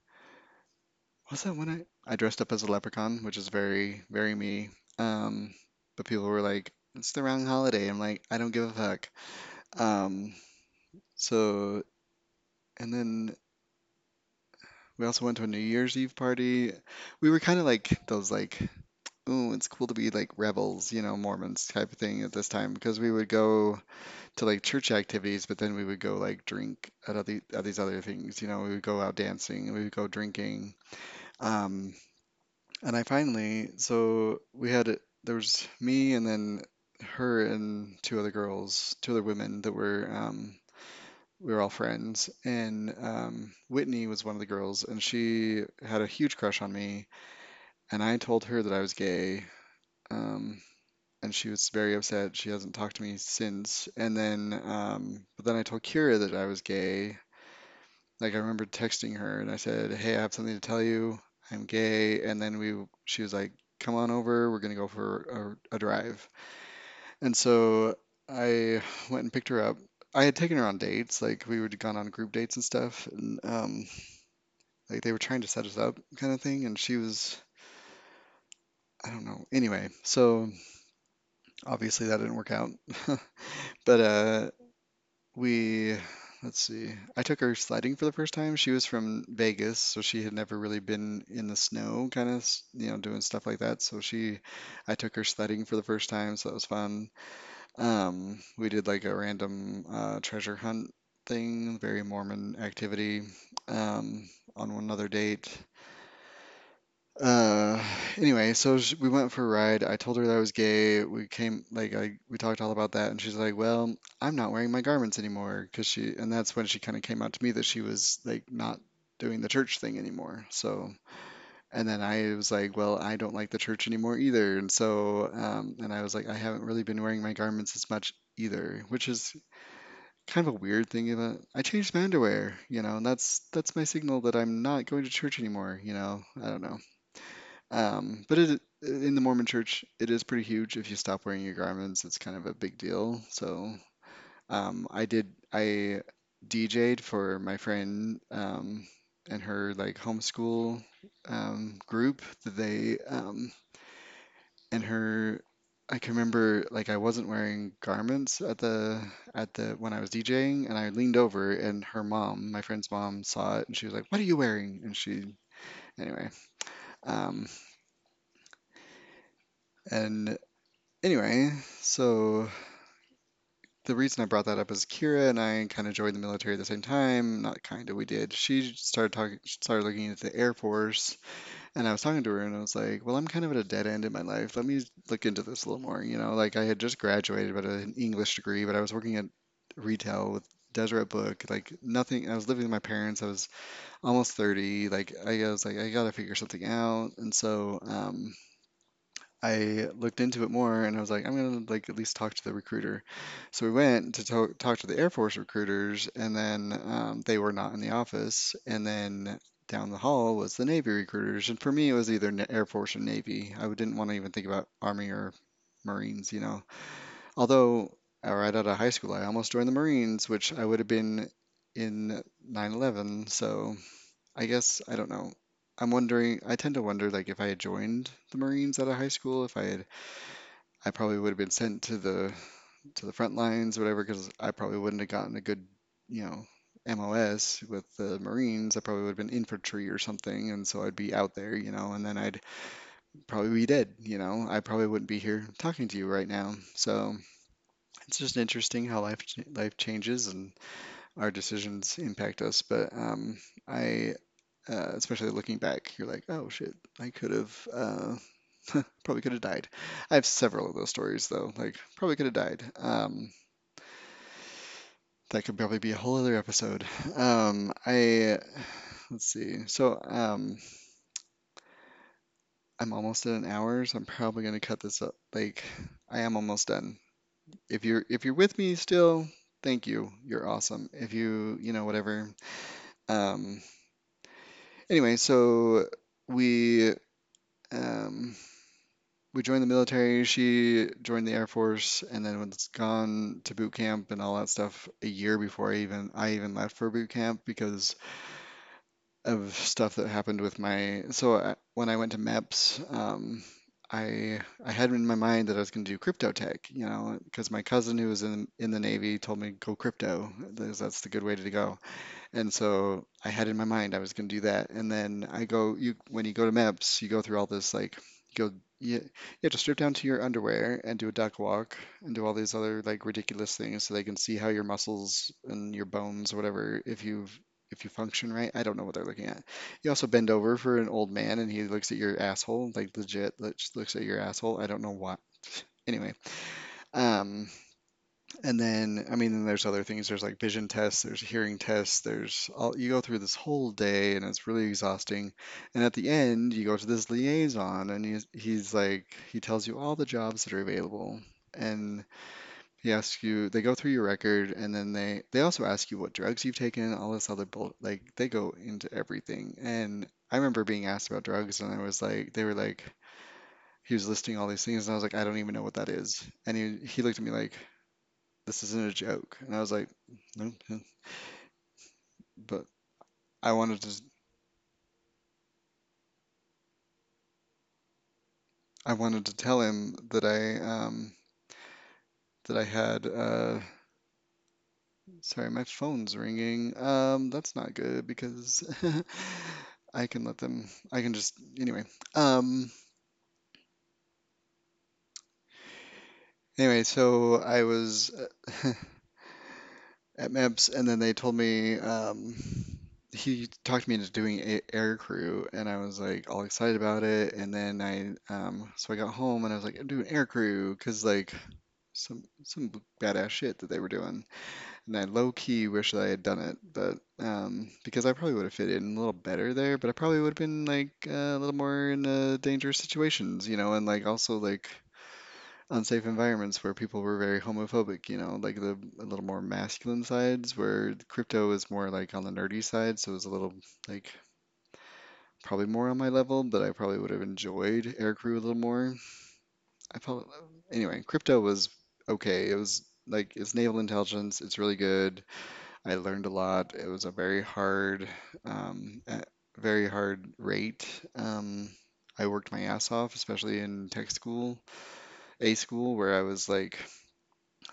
Was that when I I dressed up as a leprechaun, which is very very me. Um, but people were like, "It's the wrong holiday." I'm like, I don't give a fuck. Um, so and then we also went to a New Year's Eve party. We were kind of like those like ooh, it's cool to be like rebels, you know, Mormons type of thing at this time because we would go to like church activities, but then we would go like drink at other at these other things. You know, we would go out dancing, and we would go drinking. Um, and I finally, so we had there was me and then her and two other girls, two other women that were um, we were all friends, and um, Whitney was one of the girls, and she had a huge crush on me, and I told her that I was gay. Um, and she was very upset. She hasn't talked to me since. And then, um, but then I told Kira that I was gay. Like I remember texting her and I said, "Hey, I have something to tell you. I'm gay." And then we, she was like, "Come on over. We're gonna go for a, a drive." And so I went and picked her up. I had taken her on dates, like we would gone on group dates and stuff, and um, like they were trying to set us up, kind of thing. And she was, I don't know. Anyway, so obviously that didn't work out. But uh, We, let's see. I took her sledding for the first time. She was from Vegas, so she had never really been in the snow, kind of, you know, doing stuff like that. So she, I took her sledding for the first time, so that was fun. Um, we did like a random uh, treasure hunt thing, very Mormon activity, um, on one other date. Uh, anyway, so we went for a ride. I told her that I was gay. We came, like, I we talked all about that, and she's like, "Well, I'm not wearing my garments anymore," because she, and that's when she kind of came out to me that she was like not doing the church thing anymore. So, and then I was like, "Well, I don't like the church anymore either," and so, um, and I was like, I haven't really been wearing my garments as much either, which is kind of a weird thing about. I changed my underwear, you know, and that's that's my signal that I'm not going to church anymore, you know. I don't know. Um, but it, in the Mormon church, it is pretty huge. If you stop wearing your garments, it's kind of a big deal. So um, I did, I DJ'd for my friend um, and her like homeschool um, group that they um, and her. I can remember like I wasn't wearing garments at the at the when I was DJing, and I leaned over, and her mom, my friend's mom, saw it, and she was like, "What are you wearing?" And she, anyway, um, and Anyway, so the reason I brought that up is Kira and I kind of joined the military at the same time. Not kind of, we did. She started talking, started looking into the Air Force, and I was talking to her, and I was like, "Well, I'm kind of at a dead end in my life. Let me look into this a little more." You know, like I had just graduated with an English degree, but I was working at retail with Deseret Book, like nothing. I was living with my parents. I was almost 30. Like I was like, I gotta figure something out, and so um, I looked into it more and I was like, I'm gonna like at least talk to the recruiter. So we went to talk, talk to the Air Force recruiters, and then um, they were not in the office. And then down the hall was the Navy recruiters. And for me, it was either Air Force or Navy. I didn't want to even think about Army or Marines, you know. Although Uh, right out of high school, I almost joined the Marines, which I would have been in 9/11. So I guess I don't know. I'm wondering, I tend to wonder like if I had joined the Marines out of high school, if I had, I probably would have been sent to the to the front lines whatever, because I probably wouldn't have gotten a good, you know, MOS with the Marines. I probably would have been infantry or something, and so I'd be out there, you know, and then I'd probably be dead, you know. I probably wouldn't be here talking to you right now. So it's just interesting how life life changes and our decisions impact us. But um, I uh, especially looking back, you're like, oh shit, I could have uh, probably could have died. I have several of those stories though, like probably could have died. Um, that could probably be a whole other episode. Um, I let's see. So um, I'm almost at an hour, so I'm probably gonna cut this up. Like I am almost done. If you're if you're with me still, thank you. You're awesome. If you you know whatever. Um, anyway, so we um, we joined the military. She joined the Air Force, and then was gone to boot camp and all that stuff a year before I even I even left for boot camp because of stuff that happened with my. So I, when I went to MEPS, um, I I had in my mind that I was going to do crypto tech, you know, because my cousin who was in in the Navy told me go crypto. That's the good way to go. And so I had in my mind I was going to do that. And then I go, you when you go to MEPS, you go through all this like go you, you have to strip down to your underwear and do a duck walk and do all these other like ridiculous things so they can see how your muscles and your bones or whatever if you've if you function right. I don't know what they're looking at. You also bend over for an old man and he looks at your asshole, like legit looks at your asshole. I don't know what. Anyway, um, and then, I mean, there's other things. There's like vision tests, there's hearing tests, there's all, you go through this whole day and it's really exhausting. And at the end, you go to this liaison and he's, he's like, he tells you all the jobs that are available. And he asks you, they go through your record and then they, they also ask you what drugs you've taken, all this other bull, like they go into everything. And I remember being asked about drugs and I was like, they were like, he was listing all these things and I was like, I don't even know what that is. And he, he looked at me like, this isn't a joke. And I was like, no, no." but I wanted to, I wanted to tell him that I, um, that I had, uh, sorry, my phone's ringing. Um, that's not good because I can let them, I can just, anyway. Um, anyway, so I was uh, at MEPS and then they told me, um, he talked me into doing a air crew, and I was like all excited about it. And then I, um, so I got home and I was like, I'm doing air crew because like some some badass shit that they were doing. And I low key wish that I had done it, but um, because I probably would have fit in a little better there, but I probably would have been like uh, a little more in uh, dangerous situations, you know, and like also like unsafe environments where people were very homophobic, you know, like the a little more masculine sides, where crypto is more like on the nerdy side, so it was a little like probably more on my level, but I probably would have enjoyed aircrew a little more. I felt anyway, crypto was okay. It was like it's naval intelligence, it's really good. I learned a lot. It was a very hard, um, very hard rate. Um, I worked my ass off, especially in tech school, A school, where I was like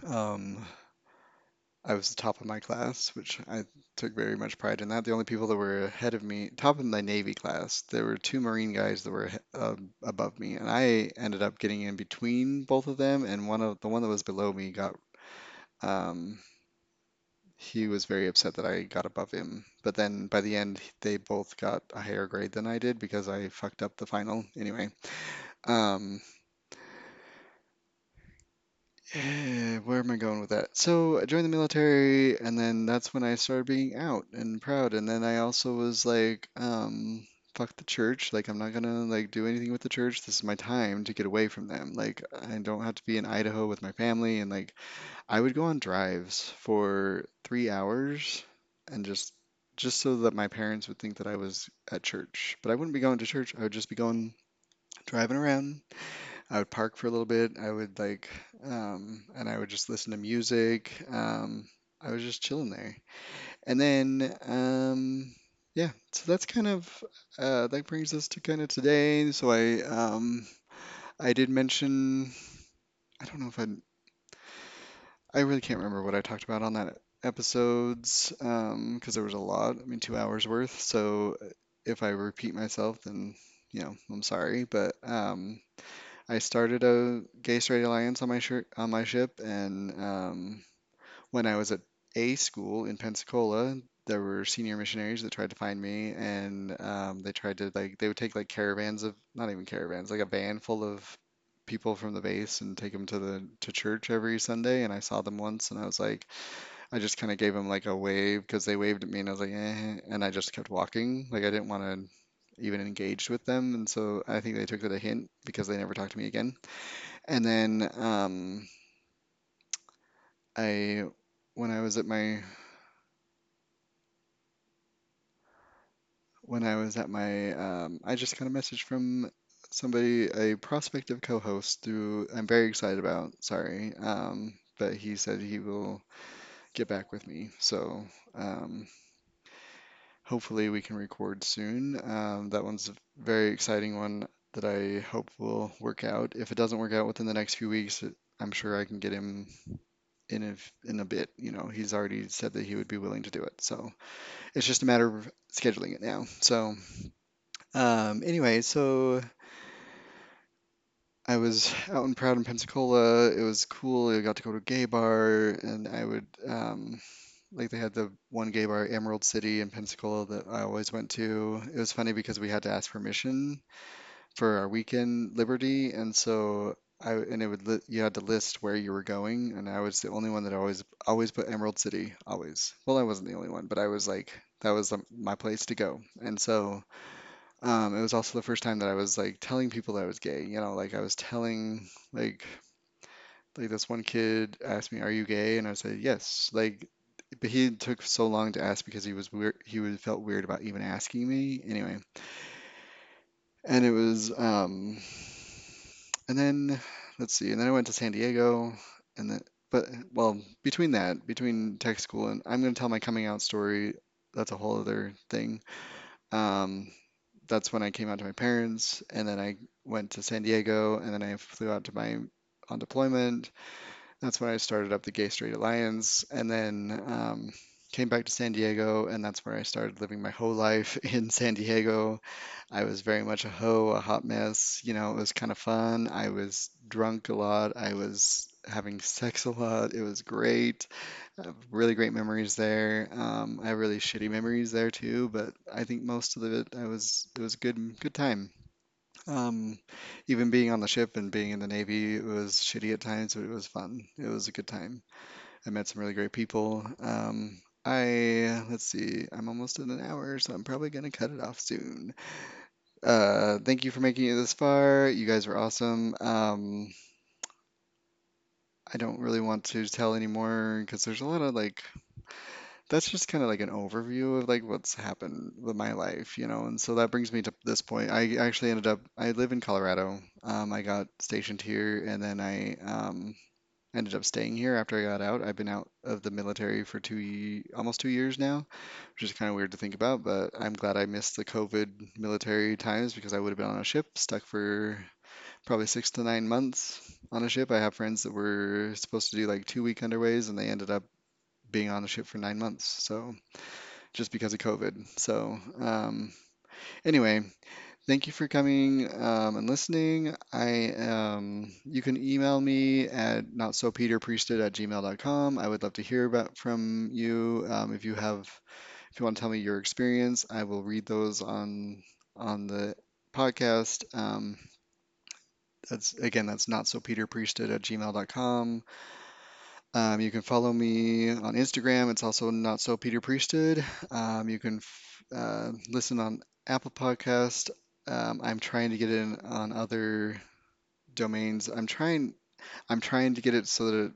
um, I was the top of my class, which I took very much pride in that. The only people that were ahead of me, top of my Navy class, there were two Marine guys that were uh, above me, and I ended up getting in between both of them. And one of the one that was below me got, um, he was very upset that I got above him. But then by the end, they both got a higher grade than I did because I fucked up the final anyway. Um, Eh, where am I going with that? So I joined the military, and then that's when I started being out and proud. And then I also was like, um, fuck the church. Like, I'm not gonna like do anything with the church. This is my time to get away from them. Like, I don't have to be in Idaho with my family. And like, I would go on drives for three hours and just just so that my parents would think that I was at church. But I wouldn't be going to church. I would just be going driving around I would park for a little bit. I would like, um, and I would just listen to music. Um, I was just chilling there. And then, um, yeah, so that's kind of, uh, that brings us to kind of today. So I, um, I did mention, I don't know if I, I really can't remember what I talked about on that episodes, um, because there was a lot. I mean, two hours worth. So if I repeat myself, then, you know, I'm sorry. But, um, I started a Gay Straight Alliance on my shirt on my ship, and um, when I was at A school in Pensacola, there were senior missionaries that tried to find me, and um, they tried to like they would take like caravans of not even caravans, like a van full of people from the base and take them to the to church every Sunday. And I saw them once, and I was like, I just kind of gave them like a wave because they waved at me, and I was like, eh, and I just kept walking. Like I didn't want to even engaged with them, and so I think they took that a hint because they never talked to me again. And then um, I, when I was at my, when I was at my, um, I just got a message from somebody, a prospective co-host who I'm very excited about. Sorry, um, but he said he will get back with me. So um, hopefully we can record soon. Um, that one's a very exciting one that I hope will work out. If it doesn't work out within the next few weeks, I'm sure I can get him in a in a bit. You know, he's already said that he would be willing to do it. So it's just a matter of scheduling it now. So um, anyway, so I was out and proud in Pensacola. It was cool. I got to go to a gay bar, and I would um, like they had the one gay bar, Emerald City in Pensacola, that I always went to. It was funny because we had to ask permission for our weekend liberty, and so I and it would li you had to list where you were going, and I was the only one that always always put Emerald City, always. Well, I wasn't the only one, but I was like that was my place to go, and so um, it was also the first time that I was like telling people that I was gay. You know, like I was telling like like this one kid asked me, "Are you gay?" And I said, "Yes." Like, but he took so long to ask because he was weird. He was felt weird about even asking me. Anyway, and it was um And then let's see, and then I went to San Diego, and then but well, between that, between tech school and I'm gonna tell my coming out story. That's a whole other thing. Um, that's when I came out to my parents, and then I went to San Diego, and then I flew out to my on deployment. That's when I started up the Gay Straight Alliance, and then um, came back to San Diego, and that's where I started living my whole life in San Diego. I was very much a hoe, a hot mess. You know, it was kind of fun. I was drunk a lot. I was having sex a lot. It was great. Really great memories there. Um, I have really shitty memories there too, but I think most of it I was it was a good good time. Um, even being on the ship and being in the Navy, it was shitty at times, but it was fun. It was a good time. I met some really great people. Um, I, let's see, I'm almost at an hour, so I'm probably gonna cut it off soon. Uh, thank you for making it this far. You guys were awesome. Um, I don't really want to tell anymore because there's a lot of like, that's just kind of like an overview of like what's happened with my life, you know. And so that brings me to this point. I actually ended up, I live in Colorado. Um, I got stationed here and then I um, ended up staying here after I got out. I've been out of the military for two, almost two years now, which is kind of weird to think about, but I'm glad I missed the COVID military times because I would have been on a ship stuck for probably six to nine months on a ship. I have friends that were supposed to do like two week underways and they ended up being on the ship for nine months. So just because of COVID. So um, anyway, Thank you for coming um, and listening. I um, you can email me at notsopeterpriesthood at gmail.com. I would love to hear about from you. Um, if you have, if you want to tell me your experience, I will read those on on the podcast. Um, that's again, that's notsopeterpriesthood at gmail.com. Um, you can follow me on Instagram. It's also not so Peter Priesthood. Um, you can f- uh, listen on Apple Podcast. Um, I'm trying to get in on other domains. I'm trying. I'm trying to get it so that it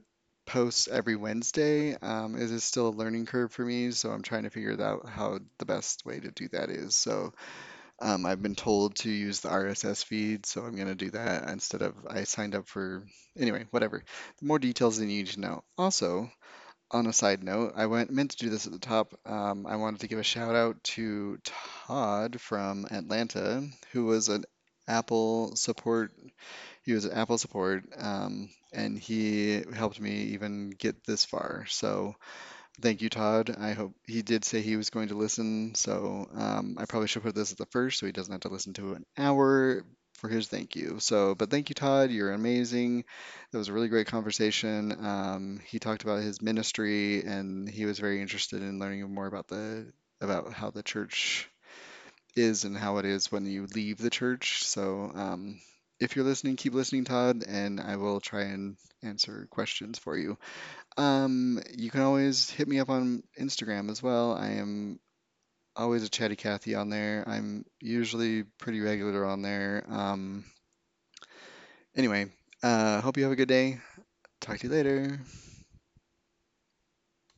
posts every Wednesday. Um, it is still a learning curve for me, so I'm trying to figure out how the best way to do that is. So um, I've been told to use the RSS feed, so I'm going to do that instead of I signed up for. Anyway, whatever. More details than you need to know. Also, on a side note, I went meant to do this at the top. Um, I wanted to give a shout out to Todd from Atlanta, who was an Apple support. He was an Apple support, um, and he helped me even get this far. So thank you, Todd. I hope he did say he was going to listen. So um, I probably should put this at the first, so he doesn't have to listen to an hour for his thank you. So, but thank you, Todd. You're amazing. That was a really great conversation. Um, he talked about his ministry, and he was very interested in learning more about the about how the church is and how it is when you leave the church. So, um, if you're listening, keep listening, Todd, and I will try and answer questions for you. Um, you can always hit me up on Instagram as well. I am always a chatty Cathy on there. I'm usually pretty regular on there. Um, anyway, uh, hope you have a good day. Talk to you later.